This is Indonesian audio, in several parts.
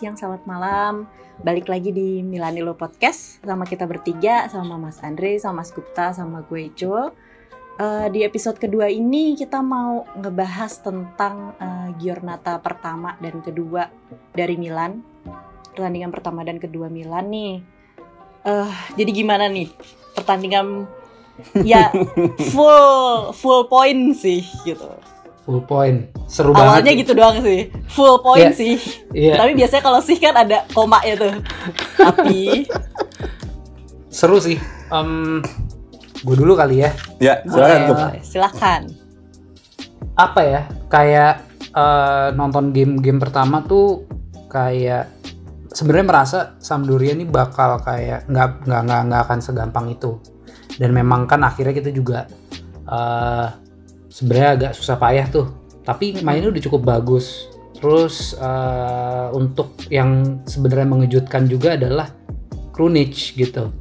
siang, selamat malam. Balik lagi di Milanilo Podcast sama kita bertiga, sama Mas Andre, sama Mas Gupta, sama gue Icul. Uh, di episode kedua ini kita mau ngebahas tentang uh, Giornata pertama dan kedua dari Milan. Pertandingan pertama dan kedua Milan nih. Uh, jadi gimana nih pertandingan ya full full point sih gitu full point. Seru awalnya banget gitu doang sih. Full point Yeah. sih. Iya. tapi biasanya kalau sih kan ada koma ya tuh. Tapi seru sih. Em, gue dulu kali ya. Ya, silakan boleh. silakan. Apa ya? Kayak eh, nonton game-game pertama tuh kayak sebenarnya merasa Sampdoria ini bakal kayak nggak nggak nggak nggak akan segampang itu. Dan memang kan akhirnya kita juga eh sebenarnya agak susah payah tuh tapi mainnya udah cukup bagus terus eh, untuk yang sebenarnya mengejutkan juga adalah Krunic gitu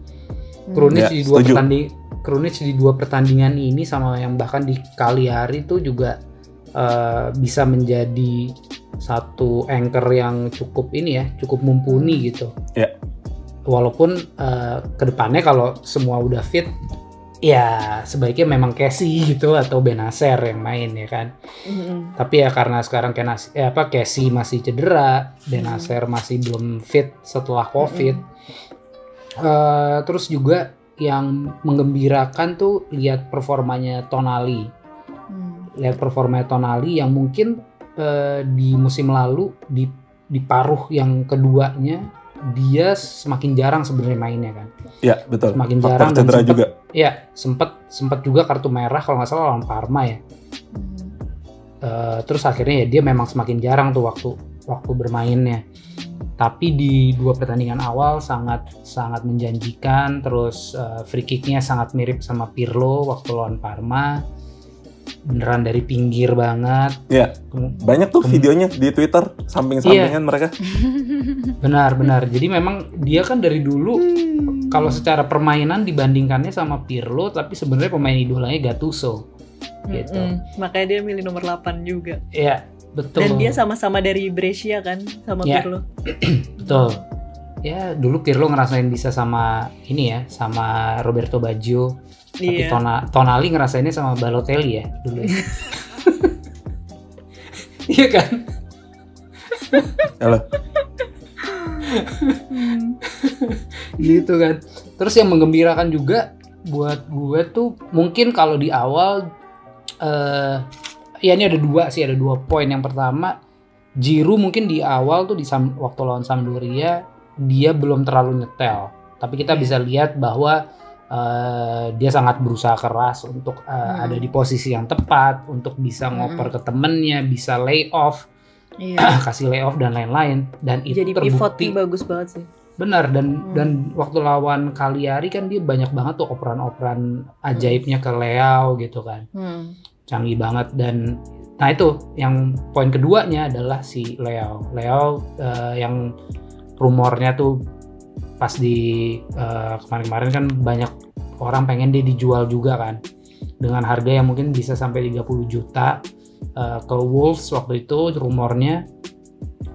Krunic Ya, di dua setuju. pertanding Krunic di dua pertandingan ini sama yang bahkan di Cagliari itu juga eh, bisa menjadi satu anchor yang cukup ini ya cukup mumpuni gitu. Ya. Walaupun eh, ke depannya kalau semua udah fit ya sebaiknya memang Casey gitu atau Benacer yang main ya kan. Mm-mm. Tapi ya karena sekarang Kenas, eh, apa Casey masih cedera, Benacer masih belum fit setelah COVID. Eh, terus juga yang menggembirakan tuh lihat performanya Tonali, Hmm. lihat performanya Tonali yang mungkin eh, di musim lalu di di paruh yang keduanya dia semakin jarang sebenarnya mainnya kan. Ya, betul. Semakin Faktor jarang dan sempet- juga. Ya sempat sempat juga kartu merah kalau nggak salah lawan Parma ya. Eh, terus akhirnya ya dia memang semakin jarang tuh waktu waktu bermainnya. Tapi di dua pertandingan awal sangat sangat menjanjikan. Terus eh, free kicknya sangat mirip sama Pirlo waktu lawan Parma. Beneran dari pinggir banget. Ya, Kem- banyak tuh videonya di Twitter samping-sampingan mereka. Benar benar. Jadi memang dia kan dari dulu Hmm. kalau secara permainan dibandingkannya sama Pirlo, tapi sebenarnya pemain idolanya Gattuso. Gitu. Mm-mm. makanya dia milih nomor 8 juga Iya betul. dan dia sama-sama dari Brescia kan sama Ya. Pirlo Betul. Ya dulu Pirlo ngerasain bisa sama ini ya, sama Roberto Baggio. Tapi iya Tona- Tonali ngerasainnya sama Balotelli ya dulu. ya. Iya kan? Halo. Hmm. gitu kan. Terus yang menggembirakan juga buat gue tuh mungkin kalau di awal eh ya ini ada dua sih, ada dua poin. Yang pertama Giroud mungkin di awal tuh di Sam- waktu lawan Sampdoria dia belum terlalu nyetel. Tapi kita Iya. bisa lihat bahwa eh, dia sangat berusaha keras untuk eh, Hmm. ada di posisi yang tepat, untuk bisa Hmm. ngoper ke temennya, bisa lay off, iya kasih lay off dan lain-lain. Dan itu jadi terbukti bagus banget sih Benar dan Hmm. dan waktu lawan Cagliari kan dia banyak banget tuh operan-operan ajaibnya ke Leao gitu kan. Hmm. Canggih banget dan nah itu yang poin keduanya adalah si Leao. Leao eh, yang rumornya tuh pas di eh, kemarin-kemarin kan banyak orang pengen dia dijual juga kan dengan harga yang mungkin bisa sampai 30 juta eh, ke Wolves waktu itu rumornya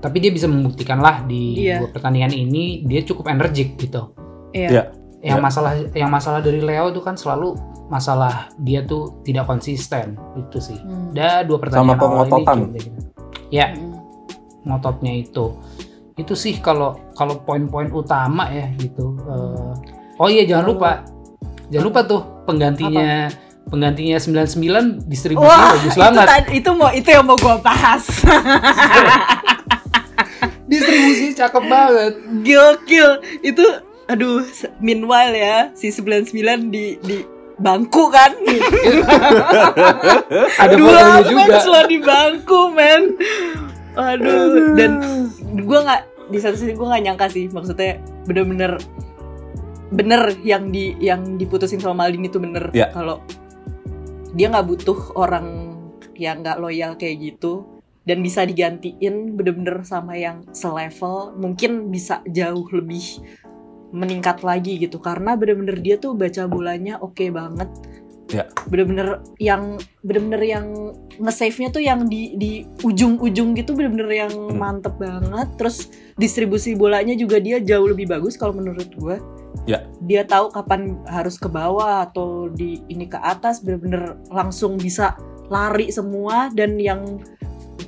tapi dia bisa membuktikan lah di Iya. dua pertandingan ini dia cukup energik gitu iya Iya. yang Ya. masalah yang masalah dari Leo itu kan selalu masalah dia tuh tidak konsisten itu sih Hmm. ada dua pertandingan awal ini gitu. ya Hmm. ngototnya itu itu sih kalau kalau poin-poin utama ya gitu Eh, oh iya jangan lupa jangan lupa tuh penggantinya penggantinya 99 distribusinya Wah, bagus itu, banget tadi- itu mau itu yang mau gua bahas. distribusinya cakep banget Gokil. Itu aduh, meanwhile ya si 99 di di bangku kan. ada Dua lo di bangku, men. Aduh, dan gua nggak di satu sisi gua nggak nyangka sih maksudnya bener-bener bener yang di yang diputusin sama Maldini itu bener. Ya. kalau dia nggak butuh orang yang nggak loyal kayak gitu dan bisa digantiin bener-bener sama yang selevel mungkin bisa jauh lebih meningkat lagi gitu. Karena bener-bener dia tuh baca bolanya oke banget Ya. Bener-bener yang bener-bener yang nge-save-nya tuh yang di di ujung-ujung gitu bener-bener yang Hmm. mantep banget. Terus distribusi bolanya juga dia jauh lebih bagus kalau menurut gue. Ya. Dia tahu kapan harus ke bawah atau di ini ke atas bener-bener langsung bisa lari semua dan yang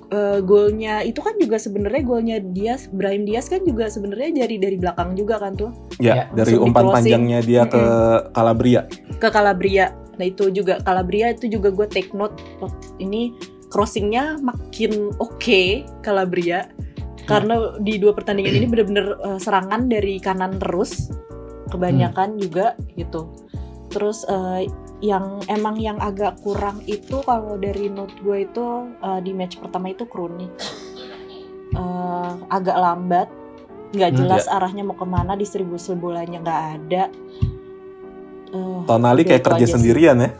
eh, golnya itu kan juga sebenarnya golnya Diaz Brahim Diaz kan juga sebenarnya dari dari belakang juga kan tuh Ya, Ya. dari umpan panjangnya dia ke Calabria. ke Calabria. Nah itu juga Calabria itu juga gue take note. Oh, ini crossingnya makin oke Calabria. Karena di dua pertandingan ini bener-bener eh, serangan dari kanan terus kebanyakan juga gitu. Terus eh, yang emang yang agak kurang itu kalau dari note gue itu eh, di match pertama itu Krunic. Eh, agak lambat, nggak Hmm, jelas arahnya mau ke mana, distribusi bolanya nggak ada. Eh, Tonali Itu kayak kerja sih. sendirian ya.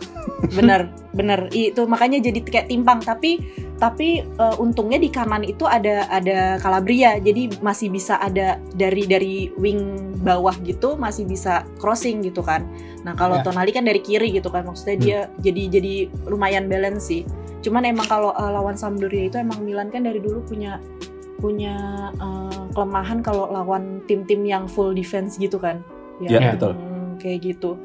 bener bener itu makanya jadi kayak timpang tapi tapi eh, untungnya di kanan itu ada ada Calabria jadi masih bisa ada dari dari wing bawah gitu masih bisa crossing gitu kan nah kalau Ya. Tonali kan dari kiri gitu kan maksudnya dia jadi jadi lumayan balance sih cuman emang kalau eh, lawan Sampdoria itu emang Milan kan dari dulu punya punya eh, kelemahan kalau lawan tim-tim yang full defense gitu kan Ya, Ya. betul. Hmm, kayak gitu.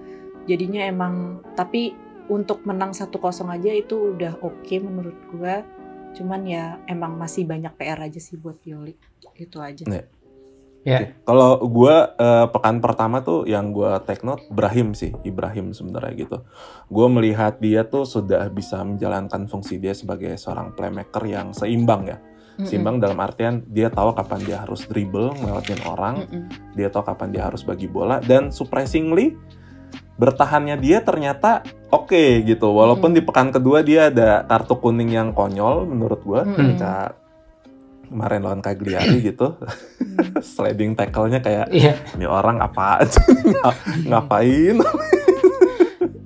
Jadinya emang tapi untuk menang 1-0 aja itu udah oke menurut gua. Cuman ya emang masih banyak PR aja sih buat Pioli. Itu aja. Nih. Ya. Kalau gua eh, pekan pertama tuh yang gua take note Ibrahim sih, Ibrahim sebenarnya gitu. Gua melihat dia tuh sudah bisa menjalankan fungsi dia sebagai seorang playmaker yang seimbang ya. Mm-mm. Seimbang dalam artian dia tahu kapan dia harus dribble ngelewatin orang, Mm-mm. dia tahu kapan dia harus bagi bola dan surprisingly bertahannya dia ternyata oke gitu. Walaupun Hmm. di pekan kedua dia ada kartu kuning yang konyol menurut gua Mm-mm. ketika kemarin lawan Cagliari gitu. Hmm. Sliding tackle-nya kayak Iya. ini orang? Nga- ngapain?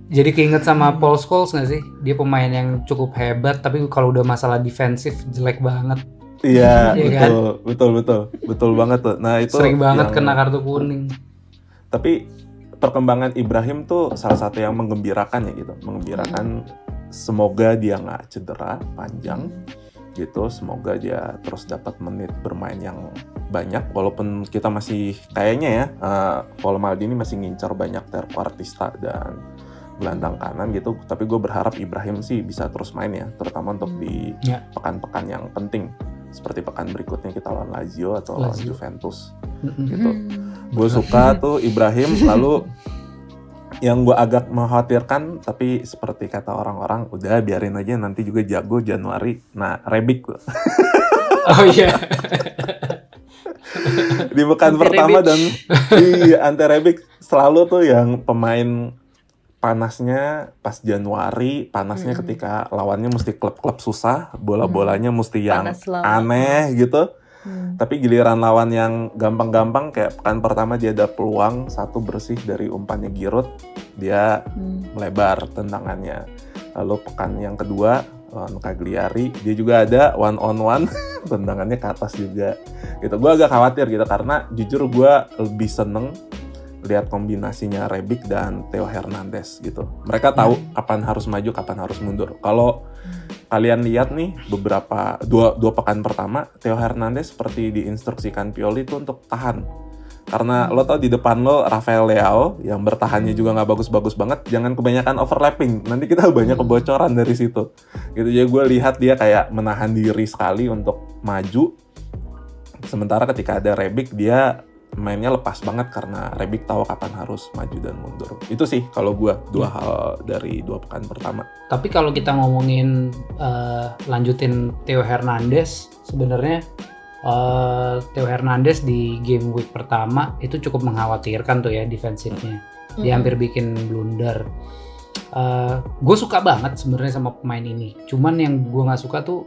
Jadi keinget sama Paul Scholes nggak sih? Dia pemain yang cukup hebat, tapi kalau udah masalah defensif jelek banget. Iya, kan? betul, betul, betul, betul banget tuh. Nah itu Sering banget yang- kena kartu kuning. Tapi perkembangan Ibrahim tuh salah satu yang menggembirakan ya gitu, menggembirakan. Semoga dia nggak cedera panjang gitu. Semoga dia terus dapat menit bermain yang banyak. Walaupun kita masih kayaknya ya, uh, Paul Maldini masih ngincar banyak terquartista dan gelandang kanan gitu. Tapi gue berharap Ibrahim sih bisa terus main ya, terutama untuk Hmm. di Ya. pekan-pekan yang penting seperti pekan berikutnya kita lawan Lazio atau lawan Lazio. Juventus Mm-mm. gitu. Hmm. Gue suka tuh Ibrahim lalu yang gue agak mengkhawatirkan tapi seperti kata orang-orang udah biarin aja nanti juga jago Januari nah Rebic gua. Oh iya. di pekan pertama dan iya Ante Rebic selalu tuh yang pemain panasnya pas Januari panasnya Mm-mm. ketika lawannya mesti klub-klub susah bola-bolanya mesti yang aneh gitu Hmm. Tapi giliran lawan yang gampang-gampang kayak pekan pertama dia ada peluang satu bersih dari umpannya Giroud, dia Hmm. melebar tendangannya. Lalu pekan yang kedua lawan Cagliari, dia juga ada one on one tendangannya ke atas juga. Gitu. Gue agak khawatir gitu karena jujur gue lebih seneng lihat kombinasinya Rebic dan Theo Hernandez gitu. Mereka tahu kapan harus maju, kapan harus mundur. Kalau kalian lihat nih beberapa dua dua pekan pertama Theo Hernandez seperti diinstruksikan Pioli itu untuk tahan. Karena lo tau di depan lo Rafael Leao yang bertahannya juga nggak bagus-bagus banget jangan kebanyakan overlapping. Nanti kita banyak kebocoran dari situ. Gitu. Jadi gue lihat dia kayak menahan diri sekali untuk maju. Sementara ketika ada Rebic dia mainnya lepas banget karena Rebic tahu kapan harus maju dan mundur itu sih kalau gue dua hal dari dua pekan pertama Tapi kalau kita ngomongin eh, lanjutin Theo Hernandez, sebenarnya eh, Theo Hernandez di game week pertama itu cukup mengkhawatirkan tuh ya defensifnya. Dia hampir bikin blunder. gue suka banget sebenarnya sama pemain ini. Cuman yang gue nggak suka tuh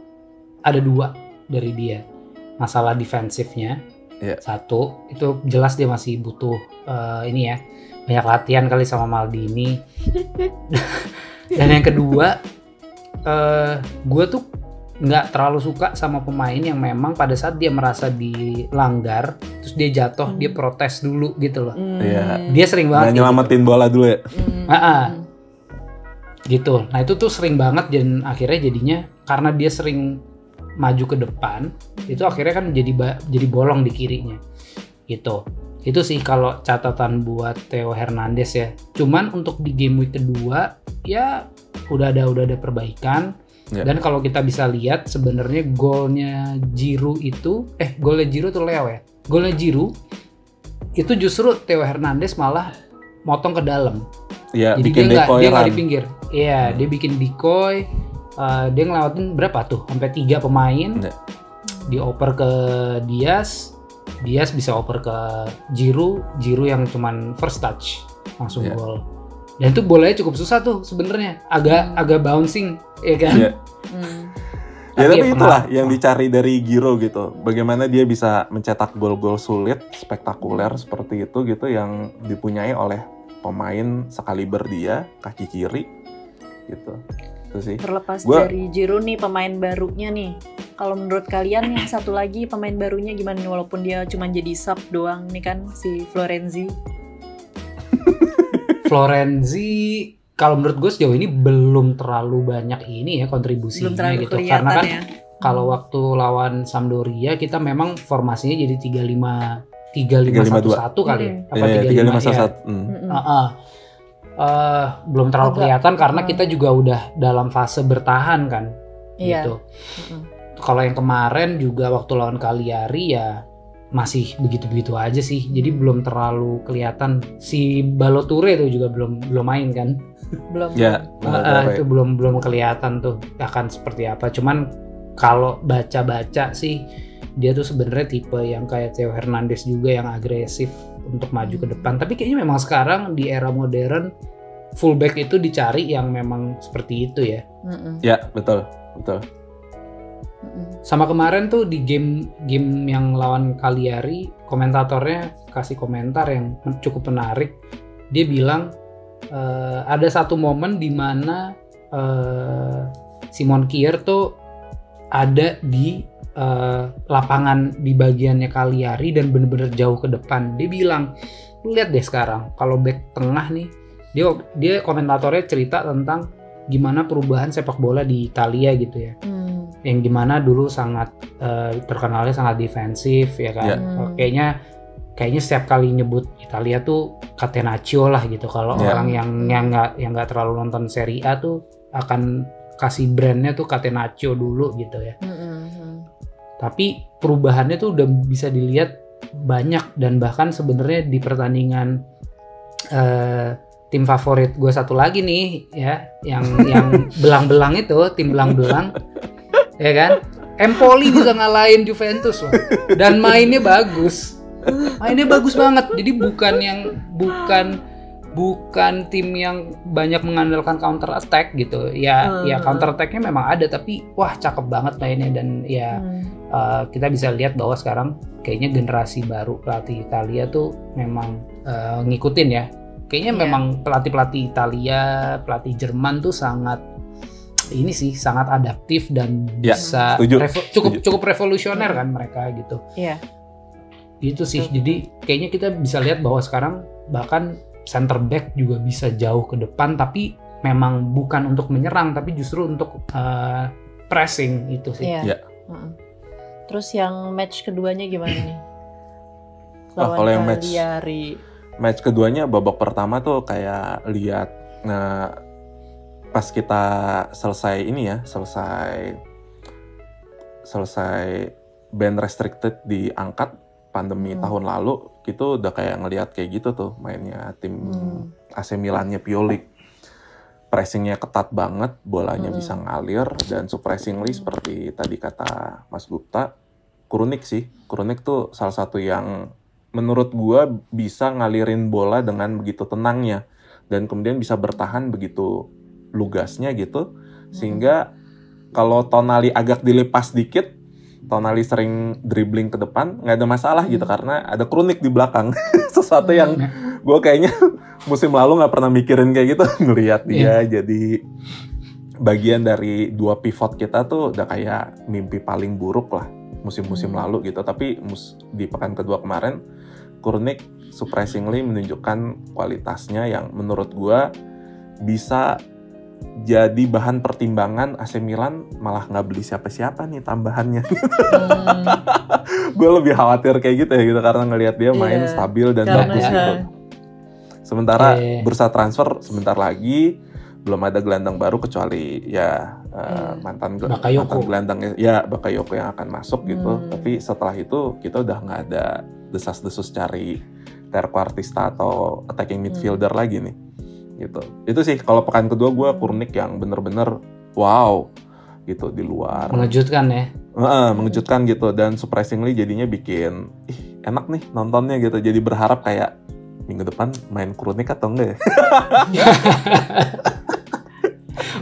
ada dua dari dia. Masalah defensifnya. Iya. Satu itu jelas dia masih butuh eh, ini ya banyak latihan kali sama Maldini. Dan yang kedua, eh gue tuh nggak terlalu suka sama pemain yang memang pada saat dia merasa dilanggar, terus dia jatuh, Hmm. dia protes dulu gitu loh. Hmm. Iya. Dia sering Nah, banget. gitu. nyelamatin bola dulu ya Hmm. Ah, ah. gitu nah itu tuh sering banget dan akhirnya jadinya karena dia sering maju ke depan itu akhirnya kan jadi jadi bolong di kirinya. Gitu. Itu sih kalau catatan buat Theo Hernandez ya. Cuman untuk di game week kedua ya udah ada udah ada perbaikan. Ya. dan kalau kita bisa lihat sebenarnya golnya Giroud itu eh golnya Giroud tuh Leo ya. Golnya Giroud itu justru Theo Hernandez malah motong ke dalam. Ya, jadi bikin dia nggak dia run. di pinggir. Iya Hmm. dia bikin decoy uh, dia ngelewatin berapa tuh sampai tiga pemain Iya. dioper ke Diaz Diaz bisa oper ke Giroud Giroud yang cuman first touch langsung Iya. gol dan itu bolanya cukup susah tuh sebenarnya agak Hmm. agak bouncing ya kan Iya. Hmm. Ya Tapi tapi ya itulah pernah- yang dicari dari Giro gitu. Bagaimana dia bisa mencetak gol-gol sulit, spektakuler seperti itu gitu yang dipunyai oleh pemain sekaliber dia, kaki kiri gitu. Itu sih. Terlepas Gua- dari Giroud nih pemain barunya nih. Kalau menurut kalian yang satu lagi pemain barunya gimana nih walaupun dia cuma jadi sub doang nih kan si Florenzi. Florenzi kalau menurut gue sejauh ini belum terlalu banyak ini ya kontribusinya Belum terlalu gitu karena kan ya. kalau waktu lawan Sampdoria kita memang formasinya jadi 35 3511 kali ya. Hmm. apa Iya, 35 tiga lima ya. satu. Hmm. Mm-mm. Eh, belum terlalu Agak- kelihatan karena Hmm. kita juga udah dalam fase bertahan kan Iya. gitu. Mm-mm. Kalau yang kemarin juga waktu lawan Cagliari ya masih begitu-begitu aja sih. Jadi belum terlalu kelihatan si Baloture itu juga belum belum main kan. Belum. Ya. Uh, itu belum belum kelihatan tuh akan seperti apa. Cuman kalau baca-baca sih dia tuh sebenarnya tipe yang kayak Theo Hernandez juga yang agresif untuk maju ke depan. Tapi kayaknya memang sekarang di era modern fullback itu dicari yang memang seperti itu ya. Mm-mm. Ya, betul. Betul. Mm-mm. Sama kemarin tuh di game game yang lawan Cagliari, komentatornya kasih komentar yang cukup menarik. Dia bilang eh, ada satu momen di mana eh, Simon Kier tuh ada di eh, lapangan di bagiannya Cagliari dan bener-bener jauh ke depan. Dia bilang, "Lu lihat deh sekarang kalau back tengah nih, dia dia komentatornya cerita tentang gimana perubahan sepak bola di Italia gitu ya." Mm. yang di mana dulu sangat eh, terkenalnya sangat defensif ya kan Ya. Hmm. kayaknya kayaknya setiap kali nyebut Italia tuh Catenaccio lah gitu kalau Ya. orang yang yang nggak yang nggak terlalu nonton Serie A tuh akan kasih brandnya tuh Catenaccio dulu gitu ya Mm-mm. Tapi perubahannya tuh udah bisa dilihat banyak dan bahkan sebenarnya di pertandingan eh, tim favorit gue satu lagi nih ya yang yang belang-belang itu tim belang-belang ya kan? Empoli bisa ngalahin Juventus loh. Dan mainnya bagus. Mainnya bagus banget. Jadi bukan yang bukan bukan tim yang banyak mengandalkan counter attack gitu ya ya Hmm. counter attacknya memang ada tapi wah cakep banget mainnya dan ya Mm. uh, kita bisa lihat bahwa sekarang kayaknya generasi baru pelatih Italia tuh memang uh, ngikutin ya. Kayaknya Iya. memang pelatih-pelatih Italia, pelatih Jerman tuh sangat ini sih sangat adaptif dan Ya, bisa setuju, revo- cukup setuju. cukup revolusioner kan mereka gitu. Iya. Gitu sih. Betul. Jadi kayaknya kita bisa lihat bahwa sekarang bahkan center back juga bisa jauh ke depan tapi memang bukan untuk menyerang tapi justru untuk uh, pressing itu sih. Iya. Mm-mm. Terus yang match keduanya gimana nih? Ah, kalau yang match- Cagliari. match keduanya babak pertama tuh kayak lihat nah pas kita selesai ini ya selesai selesai band restricted diangkat pandemi Hmm. tahun lalu itu udah kayak ngelihat kayak gitu tuh mainnya tim Hmm. AC Milannya Pioli pressingnya ketat banget bolanya Hmm. bisa ngalir dan surprisingly seperti tadi kata Mas Gupta Kurunik sih Kurunik tuh salah satu yang menurut gua bisa ngalirin bola dengan begitu tenangnya dan kemudian bisa bertahan begitu lugasnya gitu sehingga kalau Tonali agak dilepas dikit Tonali sering dribbling ke depan nggak ada masalah gitu Hmm. karena ada Kronik di belakang sesuatu yang Hmm. gue kayaknya musim lalu nggak pernah mikirin kayak gitu ngelihat dia Iya. jadi bagian dari dua pivot kita tuh udah kayak mimpi paling buruk lah musim-musim Hmm. lalu gitu tapi mus- di pekan kedua kemarin Kurnik surprisingly menunjukkan kualitasnya yang menurut gua bisa jadi bahan pertimbangan AC Milan malah nggak beli siapa-siapa nih tambahannya. Hmm, gue lebih khawatir kayak gitu ya gitu karena ngelihat dia main Iya, stabil dan karena- bagus gitu. Sementara Iya. bursa transfer sebentar lagi belum ada gelandang baru kecuali ya eh, Hmm. mantan gel- Bakayoko. mantan gelandang ya Bakayoko yang akan masuk gitu. Hmm. Tapi setelah itu kita udah nggak ada desas-desus cari trequartista atau attacking Hmm. midfielder lagi nih. Gitu. Itu sih kalau pekan kedua gue. Kurnik yang bener-bener wow gitu di luar. Mengejutkan ya. Heeh, mengejutkan gitu dan surprisingly jadinya bikin ih enak nih nontonnya gitu. Jadi berharap kayak minggu depan main Kronik atau enggak ya?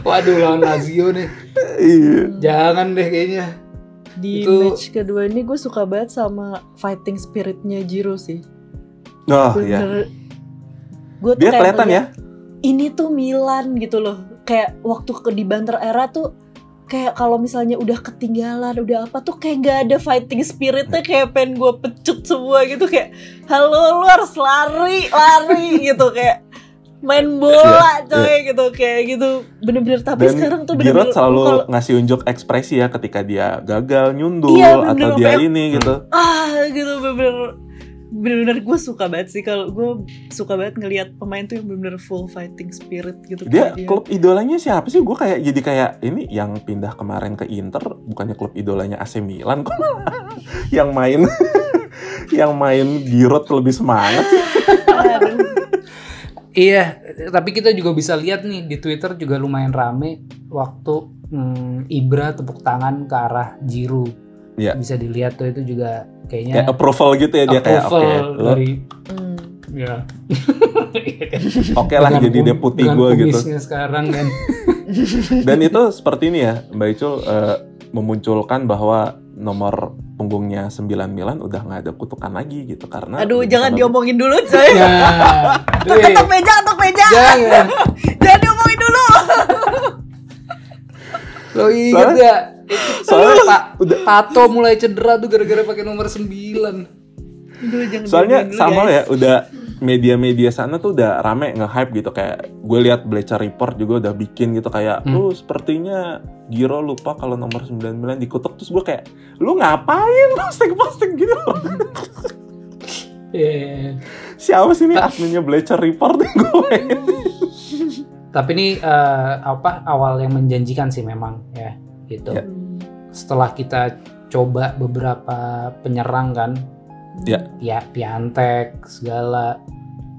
Waduh lawan Lazio nih. Iya. Jangan deh kayaknya. Di Itu- match kedua ini gue suka banget sama fighting spiritnya Jiro sih. Oh iya. Bener. Gue Dia kelihatan ya. Ini tuh Milan gitu loh. Kayak waktu ke di banter era tuh kayak kalau misalnya udah ketinggalan udah apa tuh kayak nggak ada fighting spiritnya kayak pengen gue pecut semua gitu. Kayak halo lu harus lari lari gitu. Kayak main bola Iya, coy gitu. Kayak gitu. Bener-bener tapi Dan sekarang tuh Giroud bener-bener selalu kalau- ngasih unjuk ekspresi ya ketika dia gagal nyundul Iya, bener, atau dia kayak- ini gitu. ah gitu bener-bener bener-bener gue suka banget sih kalau gue suka banget ngelihat pemain tuh yang bener-bener full fighting spirit gitu Dia kayak klub idolanya siapa sih? Gue kayak jadi kayak ini yang pindah kemarin ke Inter bukannya klub idolanya AC Milan kok yang main yang main Giroud lebih semangat sih. Iya, tapi kita juga bisa lihat nih di Twitter juga lumayan rame waktu hmm, Ibra tepuk tangan ke arah Jiru. Iya. Bisa dilihat tuh itu juga kayaknya Kayak approval gitu ya dia kayak oke approval lo dari Hmm. ya. oke lah Dengan jadi deputi gue gitu. sekarang kan. Dan itu seperti ini ya, Mbak Icul eh, memunculkan bahwa nomor punggungnya 9 Milan udah nggak ada kutukan lagi gitu karena aduh jangan bisa diomongin dulu coy ya. Tuk meja tuk meja Jangan. jangan diomongin dulu Lo inget gak? Soalnya Pak udah. Pato mulai cedera tuh gara-gara pakai nomor 9. aduh jangan soalnya dulu, sama guys. ya udah media-media sana tuh udah rame nge-hype gitu. Kayak gue lihat Bleacher Report juga udah bikin gitu. Kayak Hmm. oh sepertinya Giro lupa kalau nomor 99 dikutuk. Terus gue kayak lu ngapain? Posting-posting gitu. Iya. siapa sih nih adminnya Bleacher Report gue? Tapi ini eh, apa awal yang menjanjikan sih memang ya gitu. Ya. Hmm. Setelah kita coba beberapa penyerang kan, Ya. ya Piantek segala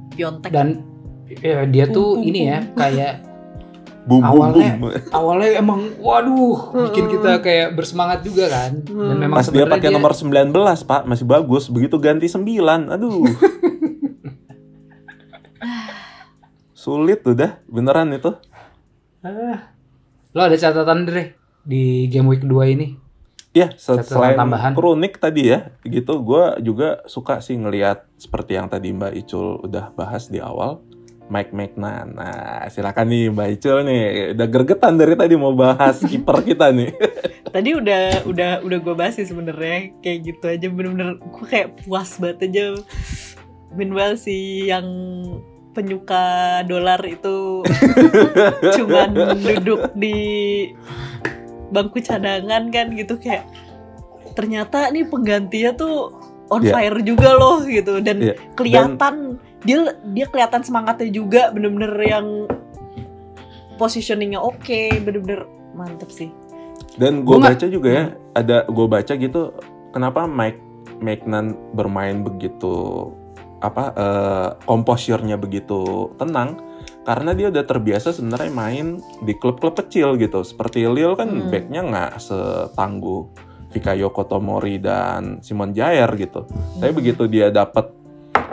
Piontek dan ya, dia tuh Bum, bum, ini ya kayak boom boom Awalnya- boom awalnya emang waduh bikin kita kayak bersemangat juga kan. Dan Hmm. memang pas dia pakai nomor 19 pak masih bagus begitu ganti 9 aduh sulit udah beneran itu Ah. Lo ada catatan deh di game week 2 ini? Ya, se- Catatan selain tambahan. kronik tadi ya, gitu, gue juga suka sih ngelihat seperti yang tadi Mbak Icul udah bahas di awal, Mike McNan. Nah, silakan nih Mbak Icul nih, udah gergetan dari tadi mau bahas kiper kita nih. tadi udah udah udah gue bahas sih sebenarnya kayak gitu aja bener-bener gue kayak puas banget aja meanwhile si yang penyuka dolar itu cuman duduk di bangku cadangan kan gitu kayak ternyata nih penggantinya tuh on Iya. fire juga loh gitu dan Iya, kelihatan dia dia kelihatan semangatnya juga bener-bener yang positioningnya oke bener-bener mantep sih Dan gue baca juga ya, ada gue baca gitu, kenapa Mike McNan bermain begitu apa eh, komposurnya begitu tenang? Karena dia udah terbiasa sebenarnya main di klub-klub kecil gitu. Seperti Lille kan Hmm. backnya nggak setangguh Fikayo Kotomori dan Simon Jair gitu. Tapi begitu dia dapat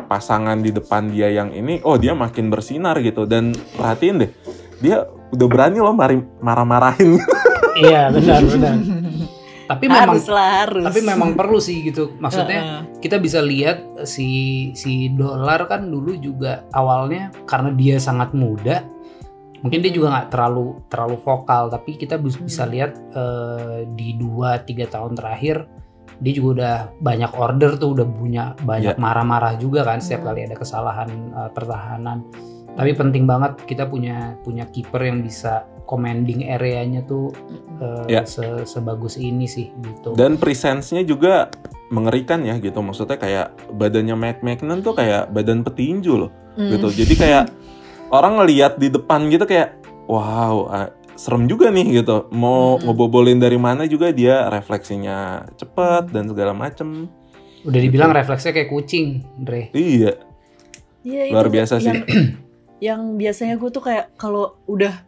pasangan di depan dia yang ini, oh dia makin bersinar gitu. Dan perhatiin deh, dia udah berani loh mari marah-marahin. Iya benar benar. Tapi memang harus lah harus tapi memang perlu sih gitu. Maksudnya kita bisa lihat si si dolar kan dulu juga awalnya karena dia sangat muda mungkin dia juga nggak terlalu terlalu vokal tapi kita bis- bisa Hmm. lihat eh, di 2-3 tahun terakhir dia juga udah banyak order tuh udah punya banyak Iya. marah-marah juga kan setiap Hmm. kali ada kesalahan eh, pertahanan tapi penting banget kita punya punya kiper yang bisa commanding areanya tuh uh, Ya. se- sebagus ini sih gitu. Dan presence-nya juga mengerikan ya gitu. Maksudnya kayak badannya Mac Magnan tuh kayak badan petinju loh Mm. gitu. Jadi kayak orang ngelihat di depan gitu kayak wow, serem juga nih gitu. Mau Mm-mm. ngebobolin dari mana juga dia refleksinya cepet dan segala macem. Udah dibilang Gitu. refleksnya kayak kucing, Dre. Iya, Iya, luar biasa sih. yang, yang biasanya gue tuh kayak kalau udah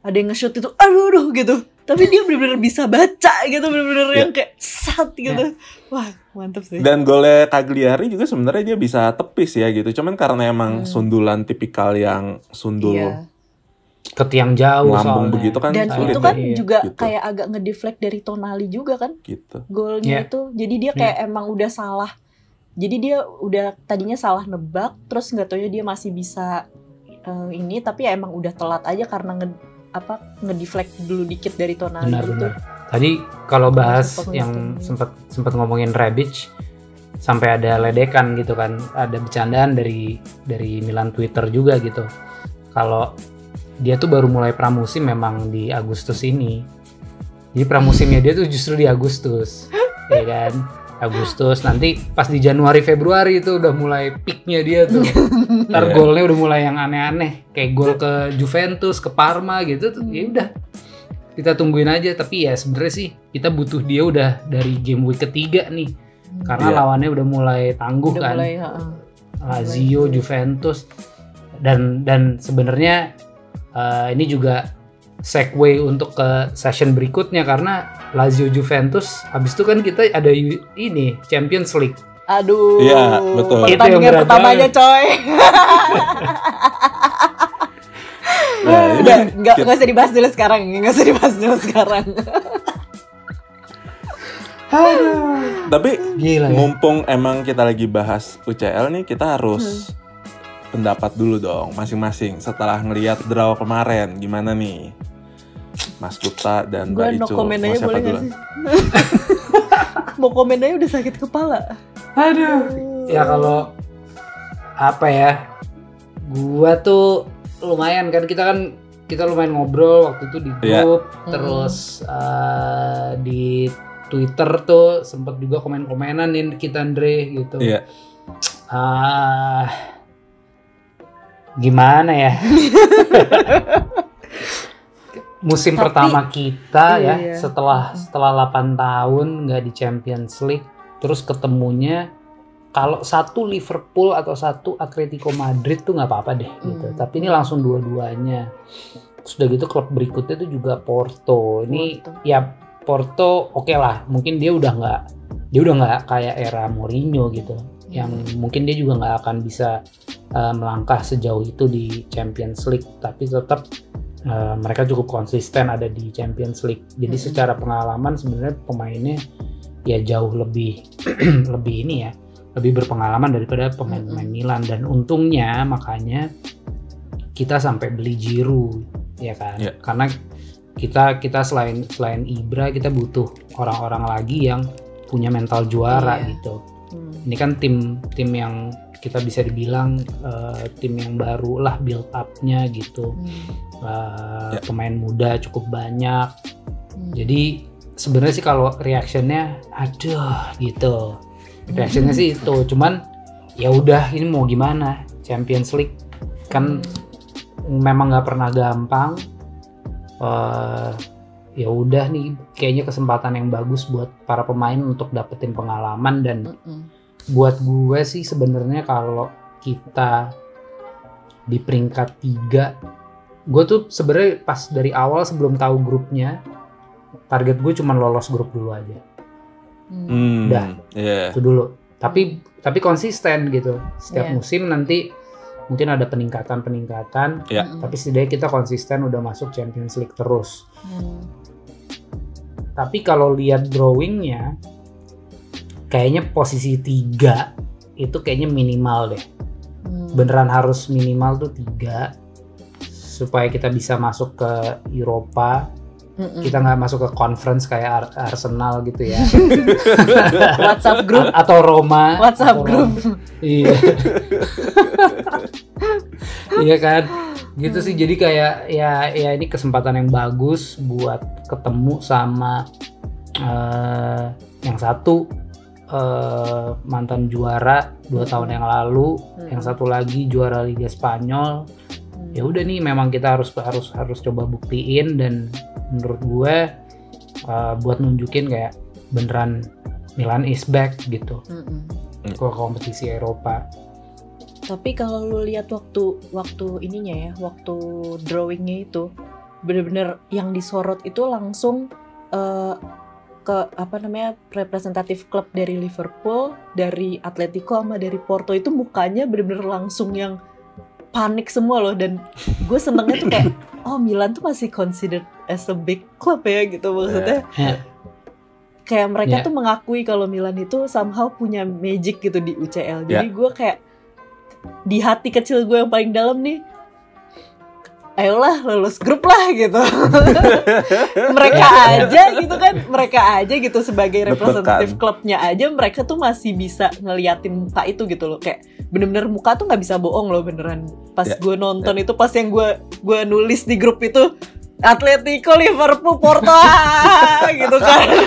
ada yang nge-shoot itu aduh aduh gitu tapi dia bener-bener bisa baca gitu bener-bener Ya. yang kayak sat gitu wah mantep sih Dan golnya Cagliari juga sebenarnya dia bisa tepis ya gitu. Cuman karena emang Hmm. sundulan tipikal yang sundul iya Ke tiang jauh melambung soalnya. begitu kan dan sulit itu ya. kan Iya. juga Gitu. kayak agak ngedeflect dari Tonali juga kan gitu. golnya Iya. itu jadi dia kayak emang udah salah jadi dia udah tadinya salah nebak terus nggak taunya dia masih bisa eh, ini tapi ya emang udah telat aja karena nge, apa ngedeflect dulu dikit dari Tonali gitu. itu Benar-benar. Tadi kalau bahas yang sempat sempat ngomongin Rebic sampai ada ledekan gitu kan, ada bercandaan dari dari Milan Twitter juga gitu. Kalau dia tuh baru mulai pramusim memang di Agustus ini. Jadi pramusimnya dia tuh justru di Agustus, ya kan? Agustus nanti pas di Januari Februari itu udah mulai peaknya dia tuh. Ntar Iya. golnya udah mulai yang aneh-aneh, kayak gol ke Juventus, ke Parma gitu tuh. Ya udah, kita tungguin aja. Tapi ya sebenarnya sih kita butuh dia udah dari game week ketiga nih, karena Iya. lawannya udah mulai tangguh udah kan. mulai heeh. Lazio, Juventus, dan dan sebenarnya eh, ini juga segue untuk ke session berikutnya karena Lazio Juventus habis itu kan kita ada ini Champions League. aduh Iya, betul. Itu yang pertandingan pertamanya coy Nah, ini udah nggak kita- nggak usah dibahas dulu sekarang nggak usah dibahas dulu sekarang Tapi Gila ya. mumpung emang kita lagi bahas UCL nih, kita harus pendapat dulu dong masing-masing setelah ngelihat draw kemarin gimana nih? Mas Gupta dan gue Mbak no Icu. komen Mau aja siapa boleh duluan? mau komen aja udah sakit kepala Aduh. Ya kalau apa ya? Gua tuh lumayan kan kita kan kita lumayan ngobrol waktu itu di Iya. grup, Hmm. terus eh, di Twitter tuh sempet juga komen-komenan nih kita Andre gitu. Iya. Ah, gimana ya? Musim Tapi- pertama kita ya Iya. setelah setelah 8 tahun nggak di Champions League, terus ketemunya kalau satu Liverpool atau satu Atletico Madrid tuh nggak apa-apa deh gitu. Hmm. Tapi ini langsung dua-duanya. Terus udah gitu klub berikutnya tuh juga Porto. Ini Porto. ya Porto oke lah, mungkin dia udah nggak dia udah nggak kayak era Mourinho gitu yang mungkin dia juga nggak akan bisa uh, melangkah sejauh itu di Champions League tapi tetap uh, mereka cukup konsisten ada di Champions League jadi Mhm. secara pengalaman sebenarnya pemainnya ya jauh lebih lebih ini ya lebih berpengalaman daripada pemain-pemain Mhm. Milan dan untungnya makanya kita sampai beli Giroud ya kan Iya. karena kita kita selain selain Ibra kita butuh orang-orang lagi yang punya mental juara Iya. gitu Hmm. ini kan tim tim yang kita bisa dibilang eh, tim yang baru lah build up-nya gitu Hmm. Eh, Ya. pemain muda cukup banyak Hmm. jadi sebenarnya sih kalau reactionnya aduh gitu reactionnya sih itu cuman ya udah ini mau gimana Champions League kan memang nggak pernah gampang Eh, ya udah nih kayaknya kesempatan yang bagus buat para pemain untuk dapetin pengalaman dan Mm-mm. buat gue sih sebenarnya kalau kita di peringkat tiga gue tuh sebenarnya pas dari awal sebelum tahu grupnya target gue cuma lolos grup dulu aja. Hmm, Udah. Iya. itu dulu tapi tapi konsisten gitu setiap Iya. musim nanti mungkin ada peningkatan peningkatan Ya. Tapi setidaknya kita konsisten udah masuk Champions League terus Hmm. Tapi kalau lihat drawingnya kayaknya posisi tiga itu kayaknya minimal deh. Hmm. beneran harus minimal tuh tiga supaya kita bisa masuk ke Eropa. Mm-mm. kita nggak masuk ke conference kayak Ar- Arsenal gitu ya. WhatsApp group. A- atau Roma. WhatsApp atau group. Roma. iya. Iya kan gitu Hmm. sih jadi kayak ya ya ini kesempatan yang bagus buat ketemu sama eh, yang satu eh, mantan juara dua Hmm. tahun yang lalu Hmm. yang satu lagi juara Liga Spanyol Hmm. ya udah nih memang kita harus harus harus coba buktiin dan menurut gue uh, buat nunjukin kayak beneran Milan is back gitu Mm-mm. ke kompetisi Eropa. Tapi kalau lu lihat waktu waktu ininya ya, waktu drawingnya itu bener-bener yang disorot itu langsung eh, ke apa namanya representatif klub dari Liverpool, dari Atletico sama dari Porto itu mukanya bener-bener langsung yang panik semua loh dan gue senengnya tuh kayak oh Milan tuh masih considered as a big club ya gitu maksudnya Ya. kayak mereka Ya. tuh mengakui kalau Milan itu somehow punya magic gitu di UCL. Jadi gue kayak di hati kecil gue yang paling dalam nih, ayolah lolos grup lah gitu. mereka aja gitu kan, mereka aja gitu sebagai representatif klubnya aja, mereka tuh masih bisa ngeliatin muka itu gitu loh. Kayak bener-bener muka tuh nggak bisa bohong loh beneran. Pas Ya. gue nonton itu, pas yang gue gue nulis di grup itu. Atletico, Liverpool, Porto, gitu kan.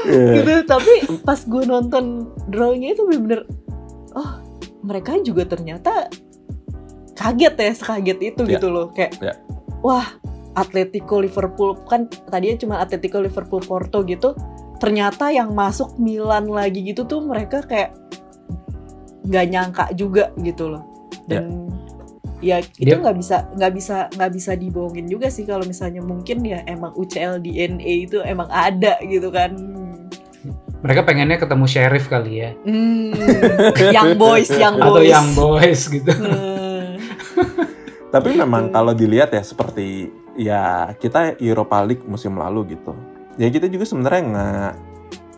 Iya. gitu tapi pas gue nonton drawingnya itu bener-bener oh mereka juga ternyata kaget ya sekaget itu Ya. gitu loh. Kayak Ya. wah Atletico Liverpool kan tadinya cuma Atletico Liverpool Porto gitu. Ternyata yang masuk Milan lagi gitu tuh mereka kayak nggak nyangka juga gitu loh. Dan ya, itu Dia- nggak bisa nggak bisa nggak bisa dibohongin juga sih kalau misalnya mungkin ya emang UCL DNA itu emang ada gitu kan Mereka pengennya ketemu Sheriff kali ya Hmm, young boys, young atau boys. yang boys gitu. Hmm, Tapi memang kalau dilihat ya seperti ya kita Europa League musim lalu gitu. Ya kita juga sebenarnya nggak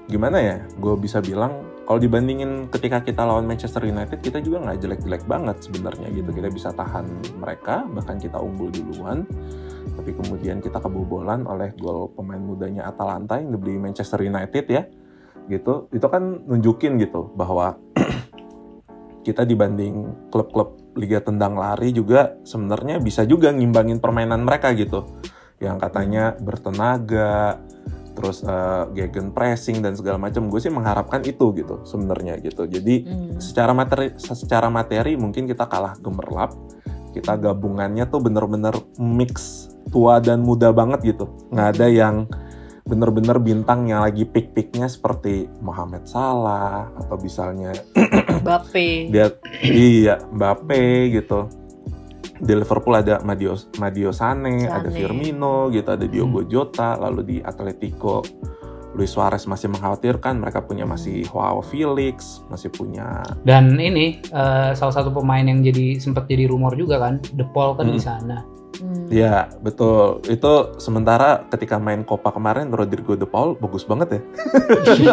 gimana ya, gue bisa bilang kalau dibandingin ketika kita lawan Manchester United kita juga nggak jelek-jelek banget sebenarnya gitu. Kita bisa tahan mereka, bahkan kita unggul duluan. Tapi kemudian kita kebobolan oleh gol pemain mudanya Atalanta yang dibeli Manchester United ya, gitu. Itu kan nunjukin gitu bahwa kita dibanding klub-klub liga tendang lari juga sebenarnya bisa juga ngimbangin permainan mereka gitu. Yang katanya bertenaga terus eh, gegen pressing dan segala macam. Gue sih mengharapkan itu gitu sebenarnya gitu. Jadi hmm. secara materi secara materi mungkin kita kalah gemerlap. Kita gabungannya tuh bener-bener mix tua dan muda banget gitu. Nggak ada yang bener-bener bintang yang lagi pick-picknya seperti Mohamed Salah atau misalnya Bape. dia iya Mbappe gitu di Liverpool ada Madio Madio Sane, ada Sane. Firmino gitu ada Diogo Jota lalu di Atletico Luis Suarez masih mengkhawatirkan mereka punya masih Joao Felix masih punya Dan ini eh, salah satu pemain yang jadi sempat jadi rumor juga kan, De Paul kan di Hmm. Hmm. ya betul itu sementara ketika main Copa kemarin Rodrigo De Paul bagus banget ya Iya.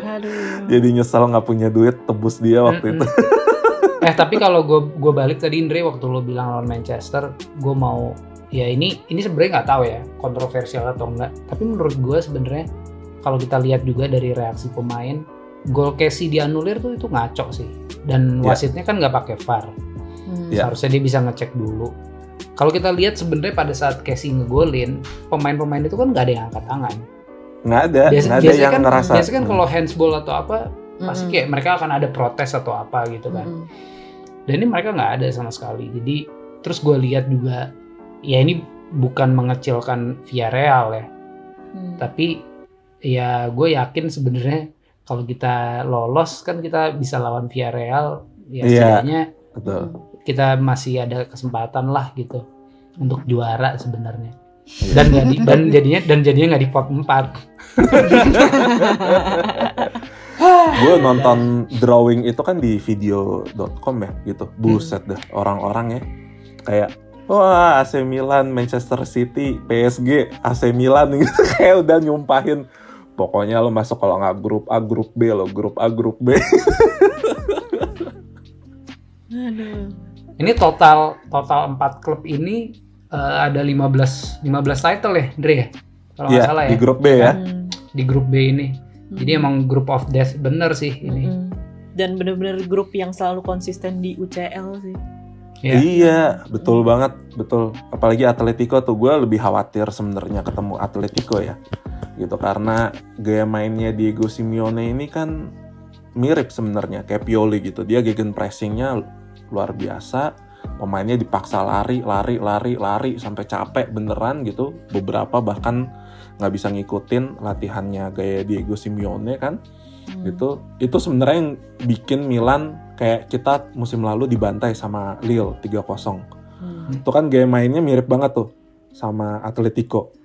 Aduh. jadi nyesel nggak punya duit tebus dia waktu itu Mm-mm. eh tapi kalau gue gue balik tadi Indre waktu lo bilang lawan Manchester, gue mau ya ini ini sebenarnya nggak tahu ya kontroversial atau enggak. Tapi menurut gue sebenarnya kalau kita lihat juga dari reaksi pemain, gol Casey dianulir tuh itu ngaco sih. Dan Ya. wasitnya kan nggak pakai VAR. Hmm. Ya. Seharusnya dia bisa ngecek dulu. Kalau kita lihat sebenarnya pada saat Casey ngegolin, pemain-pemain itu kan nggak ada yang angkat tangan. nggak ada Biasa, nggak ada biasanya yang kan, ngerasa biasanya kan kalau handsball atau apa, pasti Mm-mm. kayak mereka akan ada protes atau apa gitu kan. Mm-mm. Dan ini mereka nggak ada sama sekali. Jadi terus gue lihat juga, ya ini bukan mengecilkan Villarreal ya, Hmm. tapi ya gue yakin sebenarnya kalau kita lolos kan kita bisa lawan Villarreal, ya Iya. setidaknya betul kita masih ada kesempatan lah gitu untuk juara sebenarnya. Iya. Dan jadi dan jadinya dan jadinya nggak di pot 4 gue nonton drawing itu kan di video.com ya gitu. Buset dah orang-orang ya. Kayak wah AC Milan Manchester City PSG AC Milan. Gitu kayak udah nyumpahin. Pokoknya lo masuk kalau nggak grup A grup B lo grup A grup B. Aduh. Ini total total 4 klub ini eh, ada 15 15 title ya, Dre ya? Kalau nggak Iya, salah ya. di grup B ya Hmm. Di grup B ini. Jadi Hmm. emang group of death bener sih ini. Mm-mm. Dan bener-bener grup yang selalu konsisten di UCL sih. Iya. Iya, betul banget, betul. Apalagi Atletico tuh gue lebih khawatir sebenarnya ketemu Atletico ya, gitu karena gaya mainnya Diego Simeone ini kan mirip sebenarnya kayak Pioli gitu. Dia gegen pressingnya luar biasa, pemainnya dipaksa lari, lari, lari, lari sampai capek beneran gitu. Beberapa bahkan nggak bisa ngikutin latihannya gaya Diego Simeone kan Hmm. gitu itu sebenarnya yang bikin Milan kayak kita musim lalu dibantai sama Lille 3-0 Hmm. itu kan gaya mainnya mirip banget tuh sama Atletico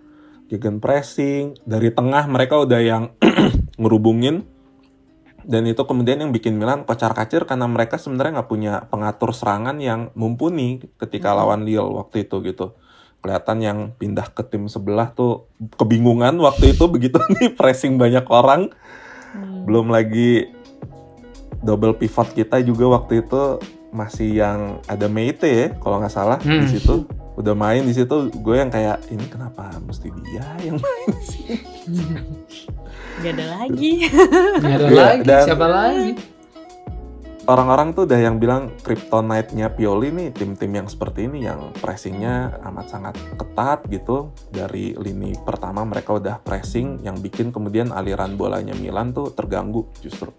gegen pressing dari tengah mereka udah yang ngerubungin dan itu kemudian yang bikin Milan kocar kacir karena mereka sebenarnya nggak punya pengatur serangan yang mumpuni ketika Hmm. lawan Lille waktu itu gitu kelihatan yang pindah ke tim sebelah tuh kebingungan waktu itu begitu nih pressing banyak orang Hmm. belum lagi double pivot kita juga waktu itu masih yang ada Meite ya kalau nggak salah di Hmm. situ udah main di situ gue yang kayak ini kenapa mesti dia yang main di sini Gak ada lagi. Nggak ada Iya, lagi, dan- siapa lagi? orang-orang tuh udah yang bilang kryptonite-nya Pioli nih tim-tim yang seperti ini yang pressingnya amat sangat ketat gitu. Dari lini pertama mereka udah pressing yang bikin kemudian aliran bolanya Milan tuh terganggu justru.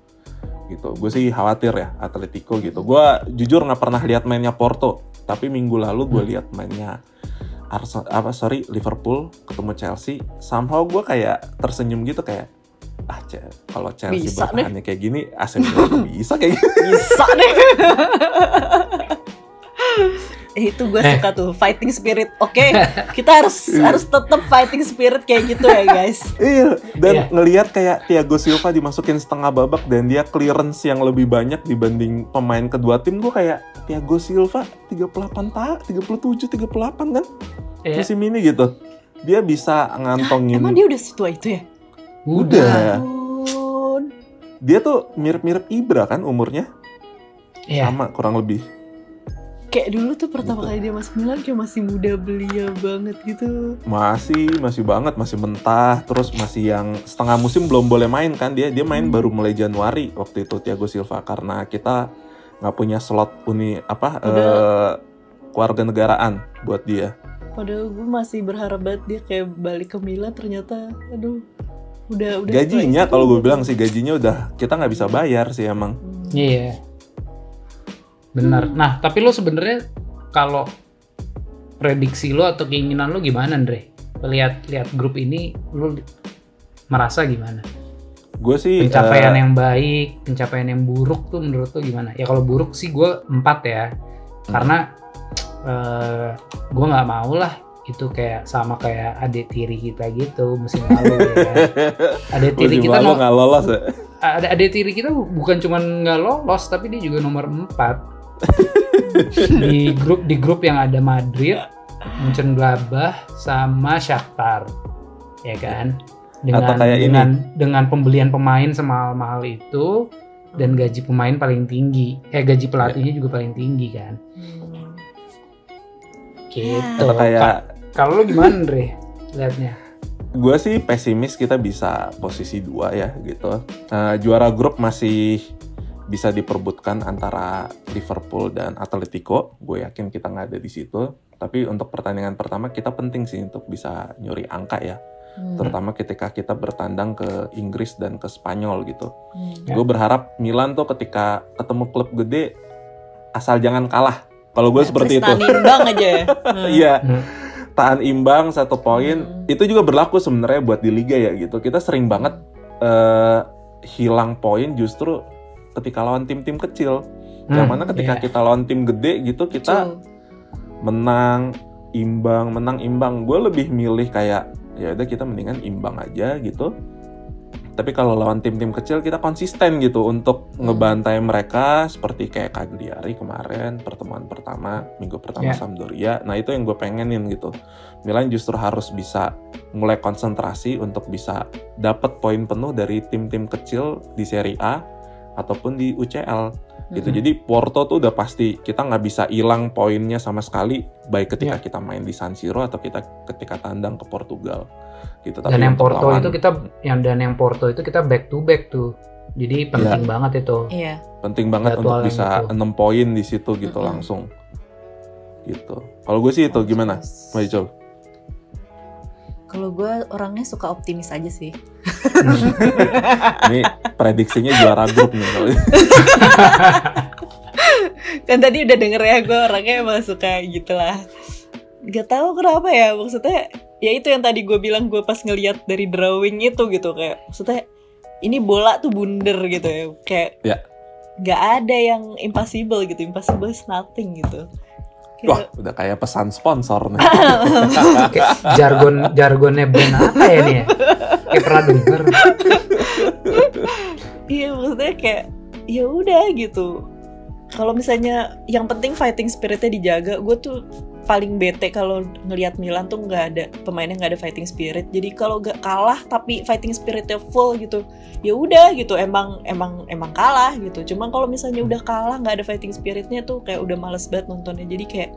Gitu. Gue sih khawatir ya Atletico gitu. Gue jujur nggak pernah lihat mainnya Porto tapi minggu lalu gue Hmm. lihat mainnya Arsenal apa sorry Liverpool ketemu Chelsea somehow gue kayak tersenyum gitu kayak ah Ce- kalau Chelsea Bisa deh. kayak gini AC Milan bisa kayak gini Bisa deh. Eh, itu gue Eh. suka tuh fighting spirit. Oke, kita harus harus tetap fighting spirit kayak gitu ya guys. Iya, dan Iya. ngelihat kayak Thiago Silva dimasukin setengah babak dan dia clearance yang lebih banyak dibanding pemain kedua tim, gue kayak Thiago Silva 38 tak, 37, 38 kan Iya. musim ini gitu. Dia bisa ngantongin. Emang dia udah setua itu ya? Udah. Dia tuh mirip-mirip Ibra kan umurnya, Iya. sama kurang lebih. Kayak dulu tuh pertama Gitu. kali dia masuk Milan kayak masih muda belia banget gitu. Masih, masih banget, masih mentah, terus masih yang setengah musim belum boleh main kan dia. Dia main Hmm. baru mulai Januari waktu itu Thiago Silva karena kita nggak punya slot uni apa eh, keluarga negaraan buat dia. Padahal gue masih berharap banget dia kayak balik ke Milan ternyata aduh udah udah Gajinya kalau gue bilang sih gajinya udah kita nggak bisa bayar sih emang. Hmm. Iya. Benar. Nah, tapi lo sebenarnya kalau prediksi lo atau keinginan lo gimana, Andre? Lihat lihat grup ini lo merasa gimana? Gue sih Pencapaian eh, yang baik, pencapaian yang buruk tuh menurut lo gimana? Ya kalau buruk sih gue empat ya, karena eh gue nggak mau lah itu kayak sama kayak adik tiri kita gitu musim lalu ya. Adik tiri musim kita lalu nggak lolos ya. ada adik tiri kita bukan cuma nggak lolos tapi dia juga nomor 4 di grup di grup yang ada Madrid, Mönchengladbach sama Shakhtar. Ya kan? Dengan Atau kayak ini. dengan dengan pembelian pemain semahal-mahal itu dan gaji pemain paling tinggi. Eh gaji pelatihnya juga paling tinggi kan? Gitu. Atau kayak Ka- kalau lu gimana Andre? Liatnya? Gue sih pesimis kita bisa posisi dua ya gitu. Eh, juara grup masih bisa diperbutkan antara Liverpool dan Atletico. Gue yakin kita nggak ada di situ. Tapi untuk pertandingan pertama kita penting sih untuk bisa nyuri angka ya. Hmm. Terutama ketika kita bertandang ke Inggris dan ke Spanyol gitu. Hmm. Gue berharap Milan tuh ketika ketemu klub gede asal jangan kalah. Kalau gue Ya, seperti itu. Tristan imbang aja ya. Hmm. Iya, Hmm. tahan imbang satu poin. Hmm. Itu juga berlaku sebenarnya buat di liga ya gitu. Kita sering banget eh, hilang poin justru ketika lawan tim-tim kecil. Yang Hmm, mana ketika iya. kita lawan tim gede gitu kita menang imbang, menang imbang. Gue lebih milih kayak ya udah kita mendingan imbang aja gitu. Tapi kalau lawan tim-tim kecil kita konsisten gitu untuk Hmm. ngebantai mereka seperti kayak Cagliari kemarin pertemuan pertama minggu pertama Ya. Sampdoria. Nah itu yang gue pengenin gitu. Milan justru harus bisa mulai konsentrasi untuk bisa dapat poin penuh dari tim-tim kecil di Serie A ataupun di UCL gitu. Hmm. Jadi Porto tuh udah pasti kita nggak bisa hilang poinnya sama sekali baik ketika Ya. kita main di San Siro atau kita ketika tandang ke Portugal gitu. dan yang Porto lawan- itu kita yang dan yang Porto itu kita back to back tuh jadi penting banget itu Iya. penting banget Jadwal untuk bisa itu. 6 poin di situ gitu Mm-mm. langsung. gitu. Kalau gue sih itu gimana, Mbak Icul? Kalau gue orangnya suka optimis aja sih. Ini prediksinya juara grup nih. kan tadi udah denger ya gue orangnya emang suka gitu lah. Gak tahu kenapa ya maksudnya ya itu yang tadi gue bilang gue pas ngeliat dari drawing itu gitu kayak maksudnya ini bola tuh bunder gitu ya kayak Ya. nggak ada yang impossible gitu impossible is nothing gitu Kayak- Wah, udah kayak pesan sponsor nih. Kayak jargon jargonnya brand apa ya nih ya? Kayak pernah denger. iya maksudnya kayak ya udah gitu kalau misalnya yang penting fighting spiritnya dijaga gue tuh paling bete kalau ngelihat Milan tuh nggak ada pemainnya nggak ada fighting spirit jadi kalau nggak kalah tapi fighting spiritnya full gitu ya udah gitu emang emang emang kalah gitu cuma kalau misalnya udah kalah nggak ada fighting spiritnya tuh kayak udah males banget nontonnya jadi kayak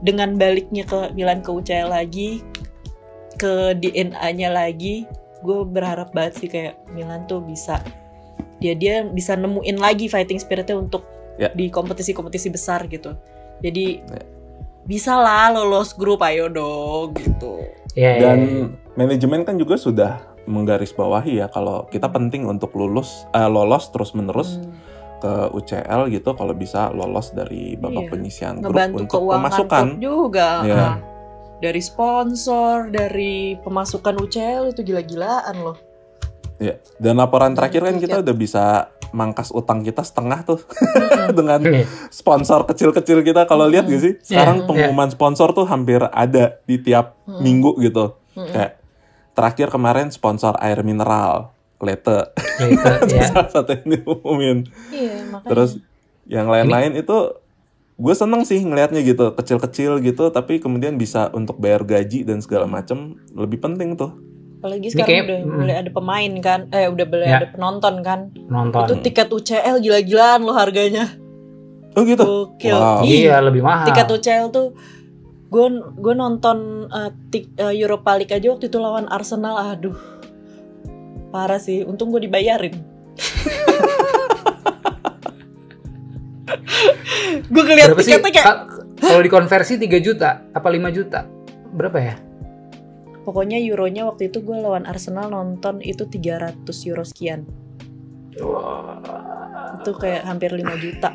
dengan baliknya ke Milan ke UCL lagi ke DNA-nya lagi gue berharap banget sih kayak Milan tuh bisa dia dia bisa nemuin lagi fighting spiritnya untuk Ya. di kompetisi-kompetisi besar gitu jadi Ya. Bisa lah lolos grup ayo dong gitu Ya, ya, Dan ya. manajemen kan juga sudah menggarisbawahi ya kalau kita penting untuk lulus eh, lolos terus menerus Hmm, ke UCL gitu kalau bisa lolos dari babak Iya. penyisian grup ngebantu untuk pemasukan. juga Iya. ah. dari sponsor dari pemasukan UCL itu gila-gilaan loh Ya. Dan laporan terakhir kan kita udah bisa mangkas utang kita setengah tuh. Mm-mm. dengan sponsor kecil-kecil kita. Kalau lihat gak sih sekarang pengumuman sponsor tuh hampir ada di tiap Mm-mm. minggu gitu. Kayak terakhir kemarin sponsor air mineral Lete salah satu yang diumumin. Iya makanya. Terus yang lain-lain itu gue seneng sih ngelihatnya gitu kecil-kecil gitu tapi kemudian bisa untuk bayar gaji dan segala macem lebih penting tuh apalagi sekarang kayak- udah mm. mulai ada pemain kan eh udah mulai Ya. ada penonton kan nonton. itu tiket UCL gila-gilaan loh harganya oh gitu Gokil. Wow. Ih, Iya, lebih mahal. tiket UCL tuh gue gue nonton eh, tik- eh, Europa League aja waktu itu lawan Arsenal aduh parah sih untung gue dibayarin gue ngeliat tiketnya kayak Ka- Kalau dikonversi 3 juta apa 5 juta? Berapa ya? Pokoknya euronya waktu itu gue lawan Arsenal nonton itu 300 euro sekian itu kayak hampir 5 juta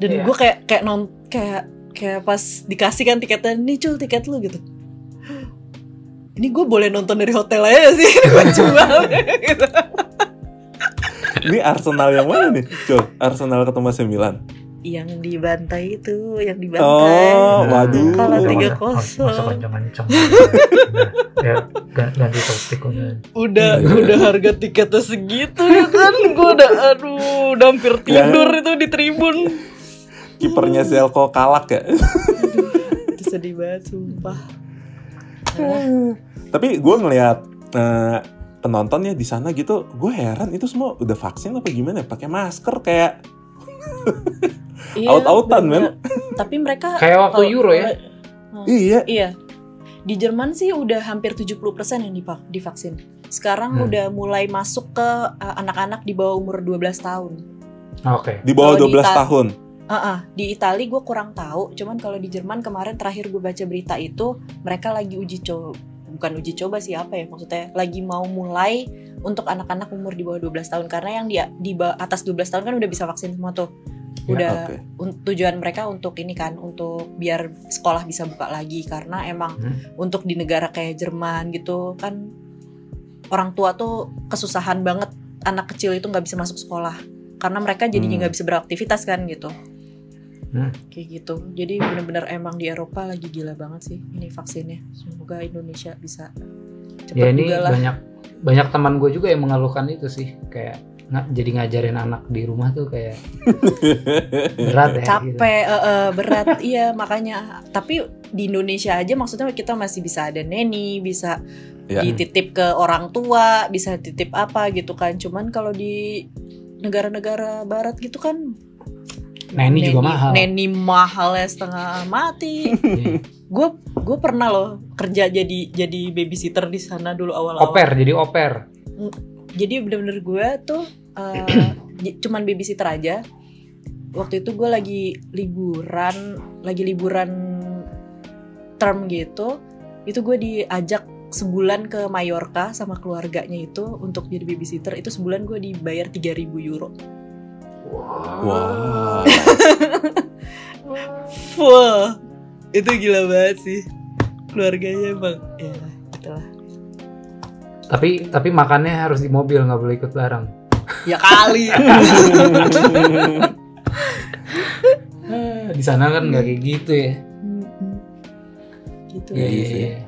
dan Iya. gue kayak kayak non kayak kayak pas dikasih kan tiketnya nih cul tiket lu gitu ini gue boleh nonton dari hotel aja sih gue jual gitu. ini Arsenal yang mana nih Cul? Arsenal ketemu AC Milan yang dibantai itu yang dibantai Oh, waduh. Kalah Udah, tiga kosong. ya, ganti topik udah. udah udah harga tiketnya segitu ya kan? Gue udah aduh udah hampir tidur itu di tribun. Kipernya Zelko kalak ya. Itu sedih banget sumpah. Tapi gue ngelihat eh, penontonnya di sana gitu gue heran itu semua udah vaksin apa gimana? Pakai masker kayak Iya, Out-outan, bener. Tapi mereka Kayak waktu kalau- Euro ya? kalau- iya Iya. Di Jerman sih udah hampir 70% yang divaksin. Sekarang Hmm. udah mulai masuk ke uh, anak-anak di bawah umur 12 tahun. Oke. di bawah Kalau di 12 Ita- tahun Ah, ah, di Itali gue kurang tahu, cuman kalau di Jerman kemarin terakhir gue baca berita itu mereka lagi uji coba, bukan uji coba sih apa ya maksudnya, lagi mau mulai untuk anak-anak umur di bawah 12 tahun karena yang di di atas 12 tahun kan udah bisa vaksin semua tuh. Ya, Udah oke un- tujuan mereka untuk ini kan untuk biar sekolah bisa buka lagi karena emang Hmm. untuk di negara kayak Jerman gitu kan orang tua tuh kesusahan banget anak kecil itu nggak bisa masuk sekolah karena mereka jadinya Hmm. nggak bisa beraktivitas kan gitu Hmm. kayak gitu jadi bener-bener emang di Eropa lagi gila banget sih ini vaksinnya semoga Indonesia bisa cepet Ya ini juga lah banyak banyak teman gue juga yang mengeluhkan itu sih kayak nggak jadi ngajarin anak di rumah tuh kayak berat ya. gitu. capek eh, eh, berat iya makanya tapi di Indonesia aja maksudnya kita masih bisa ada neni bisa Ya. dititip ke orang tua bisa titip apa gitu kan cuman kalau di negara-negara barat gitu kan Neni juga mahal. neni mahalnya setengah mati Iya. gue gue pernah loh kerja jadi jadi babysitter di sana dulu awal-awal Oper jadi oper. Jadi bener-bener gue tuh eh, j- cuman babysitter aja. Waktu itu gue lagi liburan lagi liburan term gitu. Itu gue diajak sebulan ke Mallorca sama keluarganya itu untuk jadi babysitter. Itu sebulan gue dibayar 3000 euro. Wah. full. Itu gila banget sih. Keluarganya emang ya itulah Tapi tapi makannya harus di mobil nggak boleh ikut bareng. ya kali Di sana kan nggak kayak gitu ya. gitu Iya, Iya iya, sih. iya.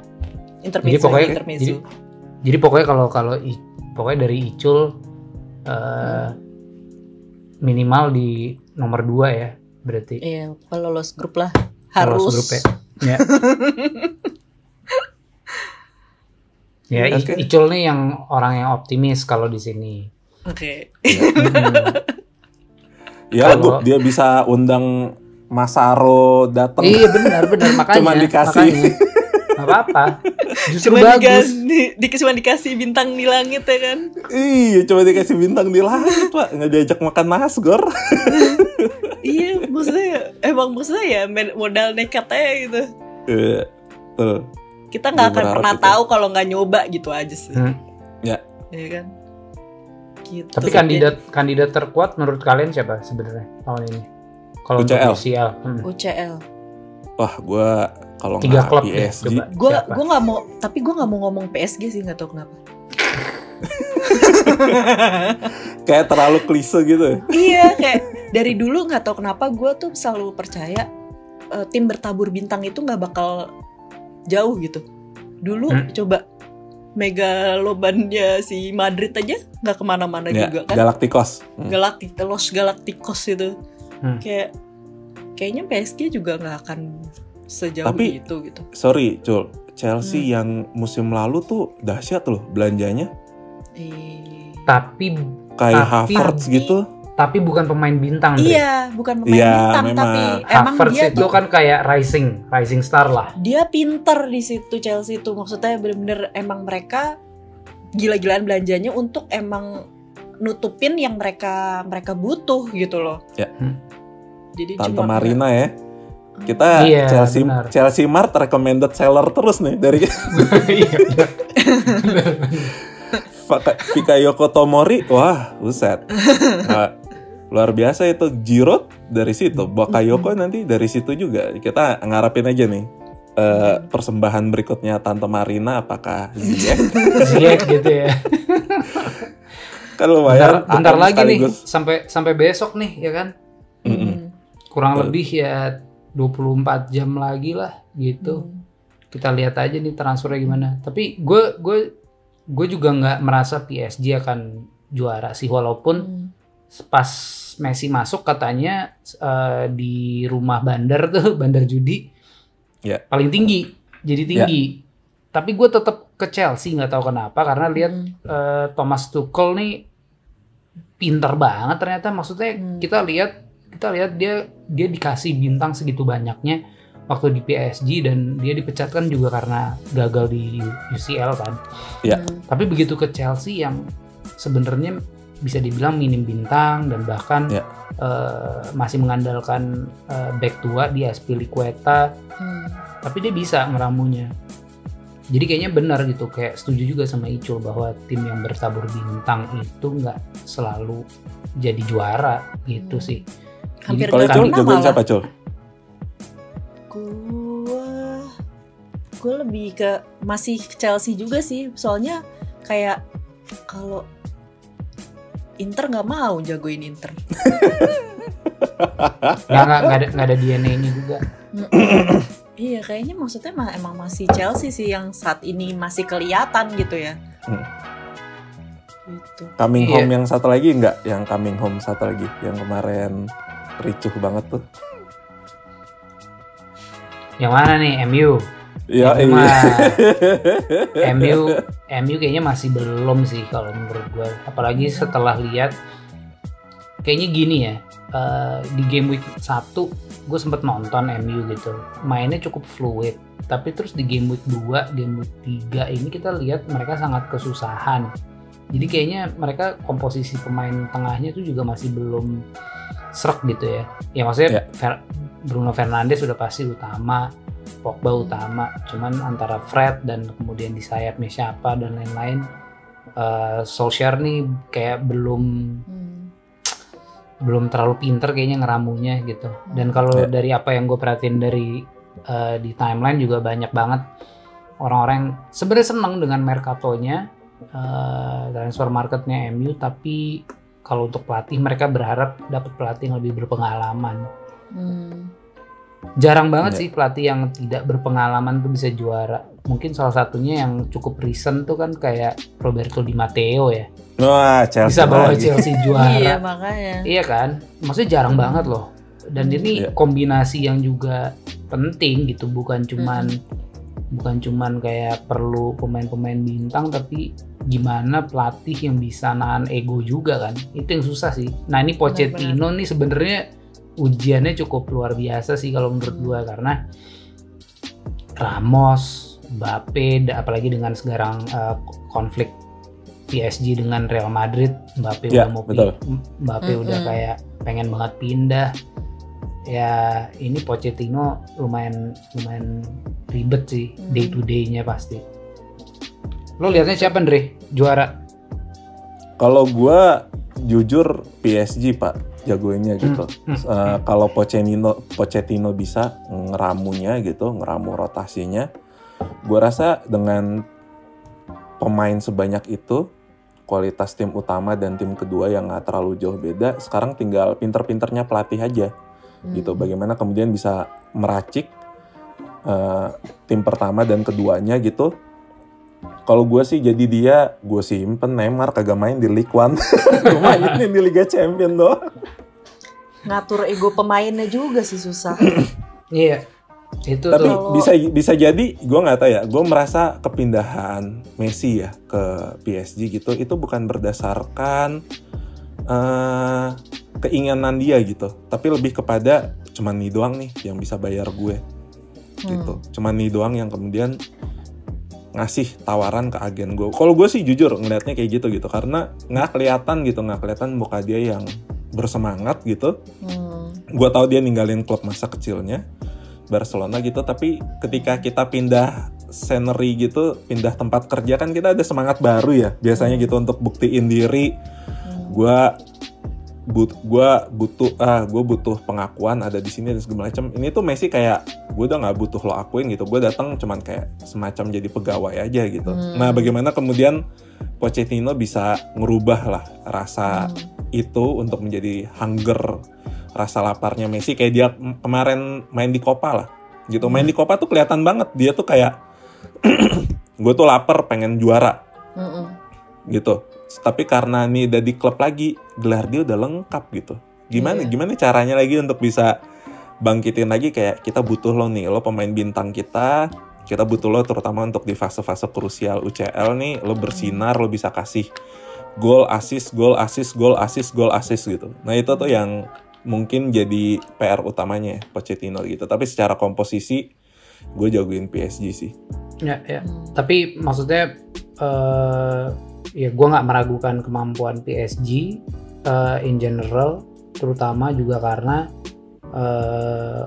intermezzo Jadi pokoknya- intermezzo jadi- Jadi pokoknya kalau kalau i- pokoknya dari Icul eh, minimal di nomor 2 ya berarti. iya kalau lolos grup lah harus grup ya. Ya. ya Oke. Icul nih yang orang yang optimis kalau di sini. oke Hmm. Ya, Kalau- Gup, dia bisa undang Masaro datang. iya benar benar makanya. Cuman dikasih. makanya. Nggak apa-apa. Justru cuma bagus. dikasih di, cuma dikasih bintang di langit ya kan Iya, coba dikasih bintang di langit, Pak. Nggak diajak makan nasgor. iya maksudnya emang maksudnya ya modal nekat aja gitu Iya, tuh. Kita nggak Gue akan pernah itu. tahu kalau nggak nyoba gitu aja sih Hmm. Ya. ya kan gitu Tapi kandidat kandidat terkuat menurut kalian siapa sebenarnya tahun ini? Kalau UCL. UCL. Hmm. UCL Wah, gua kalau Tiga nggak klub PSG, gue gue nggak mau tapi gue nggak mau ngomong PSG sih nggak tahu kenapa kayak terlalu klise gitu. iya kayak dari dulu nggak tahu kenapa gue tuh selalu percaya eh, tim bertabur bintang itu nggak bakal jauh gitu dulu Hmm. coba megalobannya si Madrid aja nggak ke mana-mana Ya, juga kan Galacticos. Hmm. Galactic Los Galacticos itu Hmm. kayak kayaknya PSG juga nggak akan sejauh Tapi- itu gitu Sorry, Cul. Chelsea Hmm. yang musim lalu tuh dahsyat loh belanjanya. Eh, Tapi Kayak Tapi- Havertz gitu. Tapi bukan pemain bintang. Iya bukan pemain Iya, bintang memang. tapi emang Havertz dia itu tuh kan kayak rising, rising star lah. dia pinter di situ Chelsea itu maksudnya bener-bener emang mereka gila-gilaan belanjanya untuk emang nutupin yang mereka mereka butuh gitu loh. Ya. Hmm. Jadi Tante cuma Marina ya. Kita Iya, Chelsea benar. Chelsea Mart recommended seller terus nih dari Iya, iya. Fikayoko Tomori. Wah, buset. Nah, luar biasa itu Giroud dari situ. Bakayoko nanti dari situ juga. Kita ngarapin aja nih. eh, persembahan berikutnya Tante Marina apakah Ziyech? Ziyech gitu ya. kan Bentar, lumayan. bentar AM lagi nih sampai sampai besok nih ya kan. Mm-mm. Hmm. Kurang Betul. lebih ya 24 jam lagi lah gitu. Hmm. Kita lihat aja nih transfernya gimana. Tapi gue gue gue juga nggak merasa PSG akan juara sih walaupun Hmm. pas Messi masuk katanya eh, di rumah bandar tuh bandar judi Ya. paling tinggi jadi tinggi tapi gue tetap ke Chelsea nggak tahu kenapa karena lihat eh, Thomas Tuchel nih pinter banget ternyata maksudnya Hmm. kita lihat kita lihat dia dia dikasih bintang segitu banyaknya waktu di PSG dan dia dipecat kan juga karena gagal di UCL kan Ya. Hmm. tapi begitu ke Chelsea yang sebenarnya bisa dibilang minim bintang dan bahkan Ya. eh, masih mengandalkan eh, back tua di Aspilicueta Hmm. tapi dia bisa meramunya jadi kayaknya benar gitu kayak setuju juga sama Icul bahwa tim yang bertabur bintang itu nggak selalu jadi juara gitu Hmm. sih Hampir Kalau nggak Cul, pernah jagoan siapa Cul? Gua gue lebih ke masih Chelsea juga sih soalnya kayak kalau Inter nggak mau jagoin Inter. nggak nggak nggak ada nggak ada DNA-nya juga iya kayaknya maksudnya mah emang masih Chelsea sih yang saat ini masih kelihatan gitu ya. Hmm. Gitu. Coming Iya. home yang satu lagi nggak? Yang coming home satu lagi yang kemarin ricuh banget tuh. yang mana nih MU Ya, Itu iya. mah MU MU kayaknya masih belum sih kalau menurut gue apalagi setelah lihat kayaknya gini ya eh, di game week 1 gue sempet nonton MU gitu. Mainnya cukup fluid tapi terus di game week 2 game week 3 ini kita lihat mereka sangat kesusahan. Jadi kayaknya mereka komposisi pemain tengahnya tuh juga masih belum serak gitu ya. Ya maksudnya Ya. Fer- Bruno Fernandes sudah pasti utama Pogba utama cuman antara Fred dan kemudian di sayapnya siapa dan lain-lain uh, Solskjaer nih kayak belum Hmm. belum terlalu pinter kayaknya ngeramunya gitu dan kalau Ya. dari apa yang gue perhatiin dari uh, di timeline juga banyak banget orang-orang yang sebenarnya seneng dengan mercatonya uh, transfer marketnya MU tapi kalau untuk pelatih mereka berharap dapat pelatih yang lebih berpengalaman Hmm. Jarang banget Ya. sih pelatih yang tidak berpengalaman tuh bisa juara mungkin salah satunya yang cukup recent tuh kan kayak Roberto Di Matteo ya Wah, Chelsea bisa bawa lagi. Chelsea juara Iya makanya. Iya kan, maksudnya jarang banget loh. Dan ini Iya. kombinasi yang juga penting gitu, bukan cuman bukan cuman kayak perlu pemain-pemain bintang, tapi gimana pelatih yang bisa nahan ego juga kan, itu yang susah sih. Nah ini Pochettino nih sebenarnya ujiannya cukup luar biasa sih kalau menurut Hmm. gua karena Ramos, Mbappe, apalagi dengan sekarang eh, konflik PSG dengan Real Madrid, Mbappe Ya, udah mau betul. Mbappe udah Mm-mm. kayak pengen banget pindah. Ya ini Pochettino lumayan lumayan ribet sih Hmm. day to day-nya pasti. Lo liatnya siapa Andre juara? Kalau gua jujur PSG pak jagoinnya gitu. Hmm. Eh, kalau Pochettino Pochettino bisa ngeramunya gitu, ngeramu rotasinya, gua rasa dengan pemain sebanyak itu, kualitas tim utama dan tim kedua yang nggak terlalu jauh beda, sekarang tinggal pinter-pinternya pelatih aja Hmm. gitu. Bagaimana kemudian bisa meracik eh, tim pertama dan keduanya gitu. Kalau gue sih jadi dia, gue simpen Neymar kagak main di League One, gue mainin di Liga Champion doang. Ngatur ego pemainnya juga sih susah. Iya. Itu Tapi tuh. Bisa bisa jadi gue nggak tahu ya. Gue merasa kepindahan Messi ya ke PSG gitu itu bukan berdasarkan eh, keinginan dia gitu, tapi lebih kepada cuman nih doang nih yang bisa bayar gue gitu. Hmm. Cuman nih doang yang kemudian ngasih tawaran ke agen gue. Kalau gue sih jujur ngelihatnya kayak gitu gitu karena nggak kelihatan gitu nggak kelihatan muka dia yang bersemangat gitu Hmm. gue tahu dia ninggalin klub masa kecilnya Barcelona gitu tapi ketika kita pindah scenery gitu pindah tempat kerja kan kita ada semangat baru ya biasanya gitu untuk buktiin diri Hmm. gue but gua butuh ah gue butuh pengakuan ada di sini dan segala macam. Ini tuh Messi kayak gue udah nggak butuh lo akuin gitu. Gue datang cuman kayak semacam jadi pegawai aja gitu. Hmm. nah bagaimana kemudian Pochettino bisa ngerubah lah rasa Hmm. itu untuk menjadi hunger rasa laparnya Messi? Kayak dia kemarin main di Copa lah gitu. Main di Copa tuh kelihatan banget. Dia tuh kayak gue tuh lapar pengen juara Hmm. gitu tapi karena nih udah di klub lagi gelar dia udah lengkap gitu. Gimana Iya. gimana caranya lagi untuk bisa bangkitin lagi? Kayak kita butuh lo nih lo pemain bintang kita kita butuh lo terutama untuk di fase-fase krusial UCL nih lo bersinar lo bisa kasih gol assist gol assist gol assist gol assist gitu. Nah itu tuh yang mungkin jadi PR utamanya ya, Pochettino gitu. Tapi secara komposisi gue jagoin PSG sih. Ya, ya. Tapi maksudnya eh ya gue nggak meragukan kemampuan PSG eh, in general, terutama juga karena eh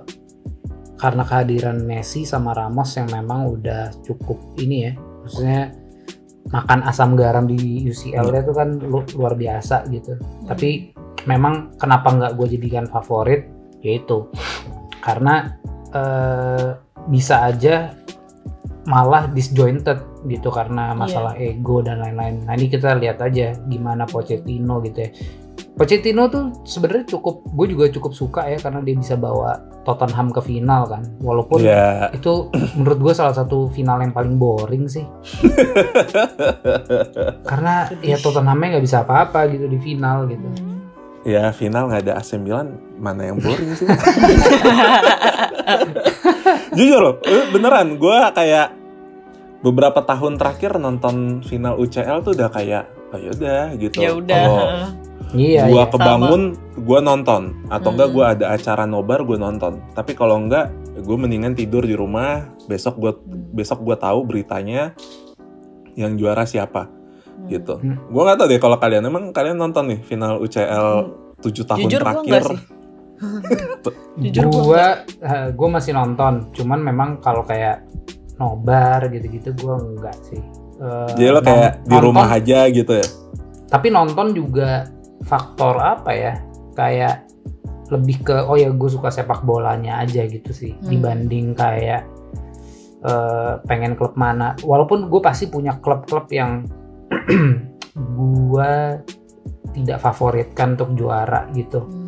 karena kehadiran Messi sama Ramos yang memang udah cukup ini ya, maksudnya makan asam garam di UCL nya itu kan lu- luar biasa gitu. Tapi memang kenapa nggak gue jadikan favorit yaitu karena eh, bisa aja malah disjointed gitu karena masalah ego dan lain-lain. Nah ini kita lihat aja gimana Pochettino gitu ya. Pochettino tuh sebenarnya cukup, gue juga cukup suka ya karena dia bisa bawa Tottenham ke final kan. Walaupun ya itu menurut gue salah satu final yang paling boring sih. karena Sedih. ya Tottenhamnya nggak bisa apa-apa gitu di final gitu. Hmm. ya final nggak ada AC Milan mana yang boring sih jujur loh eh, beneran gue kayak beberapa tahun terakhir nonton final UCL tuh udah kayak oh yaudah gitu Ya udah. Kalau Iya, gua iya. kebangun gue nonton atau enggak Hmm. gue ada acara nobar gue nonton tapi kalau enggak gue mendingan tidur di rumah besok gue Hmm. besok gue tahu beritanya yang juara siapa gitu Hmm. gue nggak tahu deh kalau kalian emang kalian nonton nih final UCL Hmm. 7 tahun Jujur gue terakhir enggak sih. Jujur gua gua eh, gua masih nonton. Cuman memang kalau kayak nobar gitu-gitu gua enggak sih. Eh, Jadi lo kayak non- di rumah nonton- aja gitu ya. tapi nonton juga faktor apa ya? Kayak lebih ke oh ya gue suka sepak bolanya aja gitu sih. Hmm. dibanding kayak eh, pengen klub mana. Walaupun gue pasti punya klub-klub yang gue tidak favoritkan untuk juara gitu. Hmm.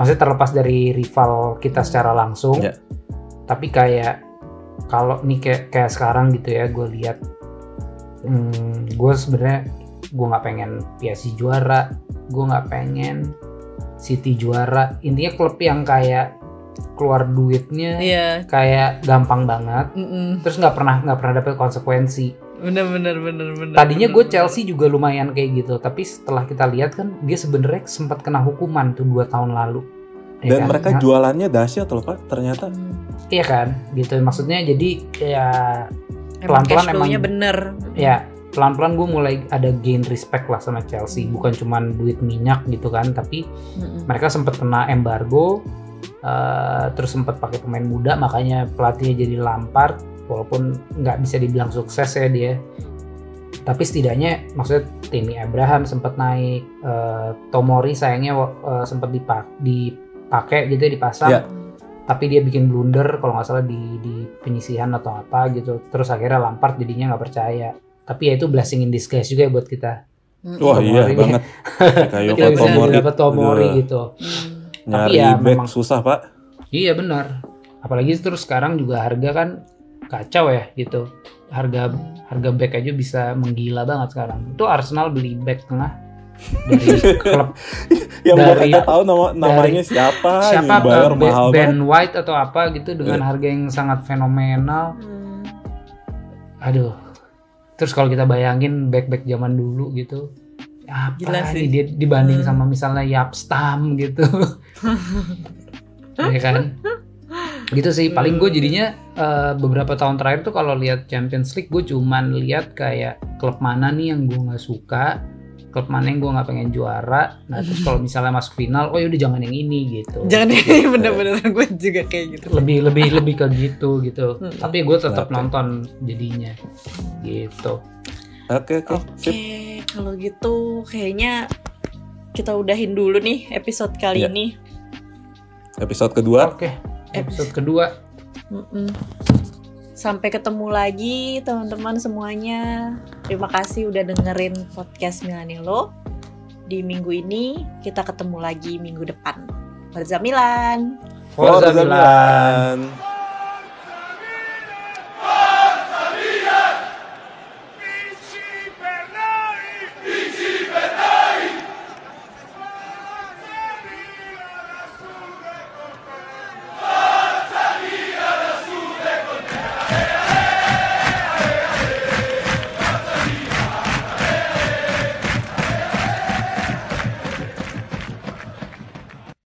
Maksudnya terlepas dari rival kita secara langsung Ya. tapi kayak kalau nih kayak kayak sekarang gitu ya gue lihat hmm, gue sebenarnya gue nggak pengen PSG juara gue nggak pengen City juara intinya klub yang kayak keluar duitnya Iya. kayak gampang banget Mm-mm. terus nggak pernah nggak pernah dapet konsekuensi Bener bener bener bener. tadinya gue bener. Chelsea juga lumayan kayak gitu tapi setelah kita lihat kan dia sebenarnya sempat kena hukuman tuh dua tahun lalu Ya Dan kan? mereka Nah, jualannya dahsyat loh pak. Ternyata. Iya kan, gitu maksudnya jadi ya Emang Pelan-pelan cash flow-nya emang- bener. ya pelan-pelan gue mulai ada gain respect lah sama Chelsea, bukan cuman duit minyak gitu kan, tapi Mm-mm. mereka sempat kena embargo, eh, terus sempat pakai pemain muda, makanya pelatihnya jadi Lampard, walaupun nggak bisa dibilang sukses ya dia, tapi setidaknya maksudnya Timmy Abraham sempat naik, eh, Tomori sayangnya eh, sempat dipak dipakai gitu ya dipasang Ya. tapi dia bikin blunder kalau nggak salah di, di penyisihan atau apa gitu terus akhirnya Lampard jadinya nggak percaya tapi ya itu blessing in disguise juga ya buat kita Mm-mm. wah iya Tomori. banget. Kayak kita bisa Tomori. dapat Tomori gitu Hmm. Nyari Tapi ya back memang- susah pak. iya benar apalagi terus sekarang juga harga kan kacau ya gitu harga harga back aja bisa menggila banget sekarang itu Arsenal beli back tengah dari klub Yang Dari- kagak tahu nama namanya siapa. siapa yang bayar Ben- mahal Ben banget. White atau apa gitu dengan harga yang sangat fenomenal Hmm. Aduh. Terus kalau kita bayangin back-back zaman dulu gitu. Apa Gila sih. dia dibanding Hmm. sama misalnya Yapstam gitu. ya kan? Gitu sih. Paling gue jadinya eh, beberapa tahun terakhir tuh kalau lihat Champions League gue cuman lihat kayak klub mana nih yang gue nggak suka, klub mana yang gue nggak pengen juara. Nah terus kalau misalnya masuk final, oh yaudah jangan yang ini gitu. Jangan ini bener-bener gue juga kayak gitu. lebih lebih lebih ke gitu gitu. Hmm. Tapi gue tetap nonton jadinya gitu. Oke oke. Oke, Sip. kalau gitu kayaknya kita udahin dulu nih episode kali Iya. ini. Episode kedua. Oke, episode kedua. Mm-mm. Sampai ketemu lagi teman-teman semuanya. Terima kasih udah dengerin podcast Milanilo. Di minggu ini kita ketemu lagi minggu depan. Forza Forza Milan. Milan.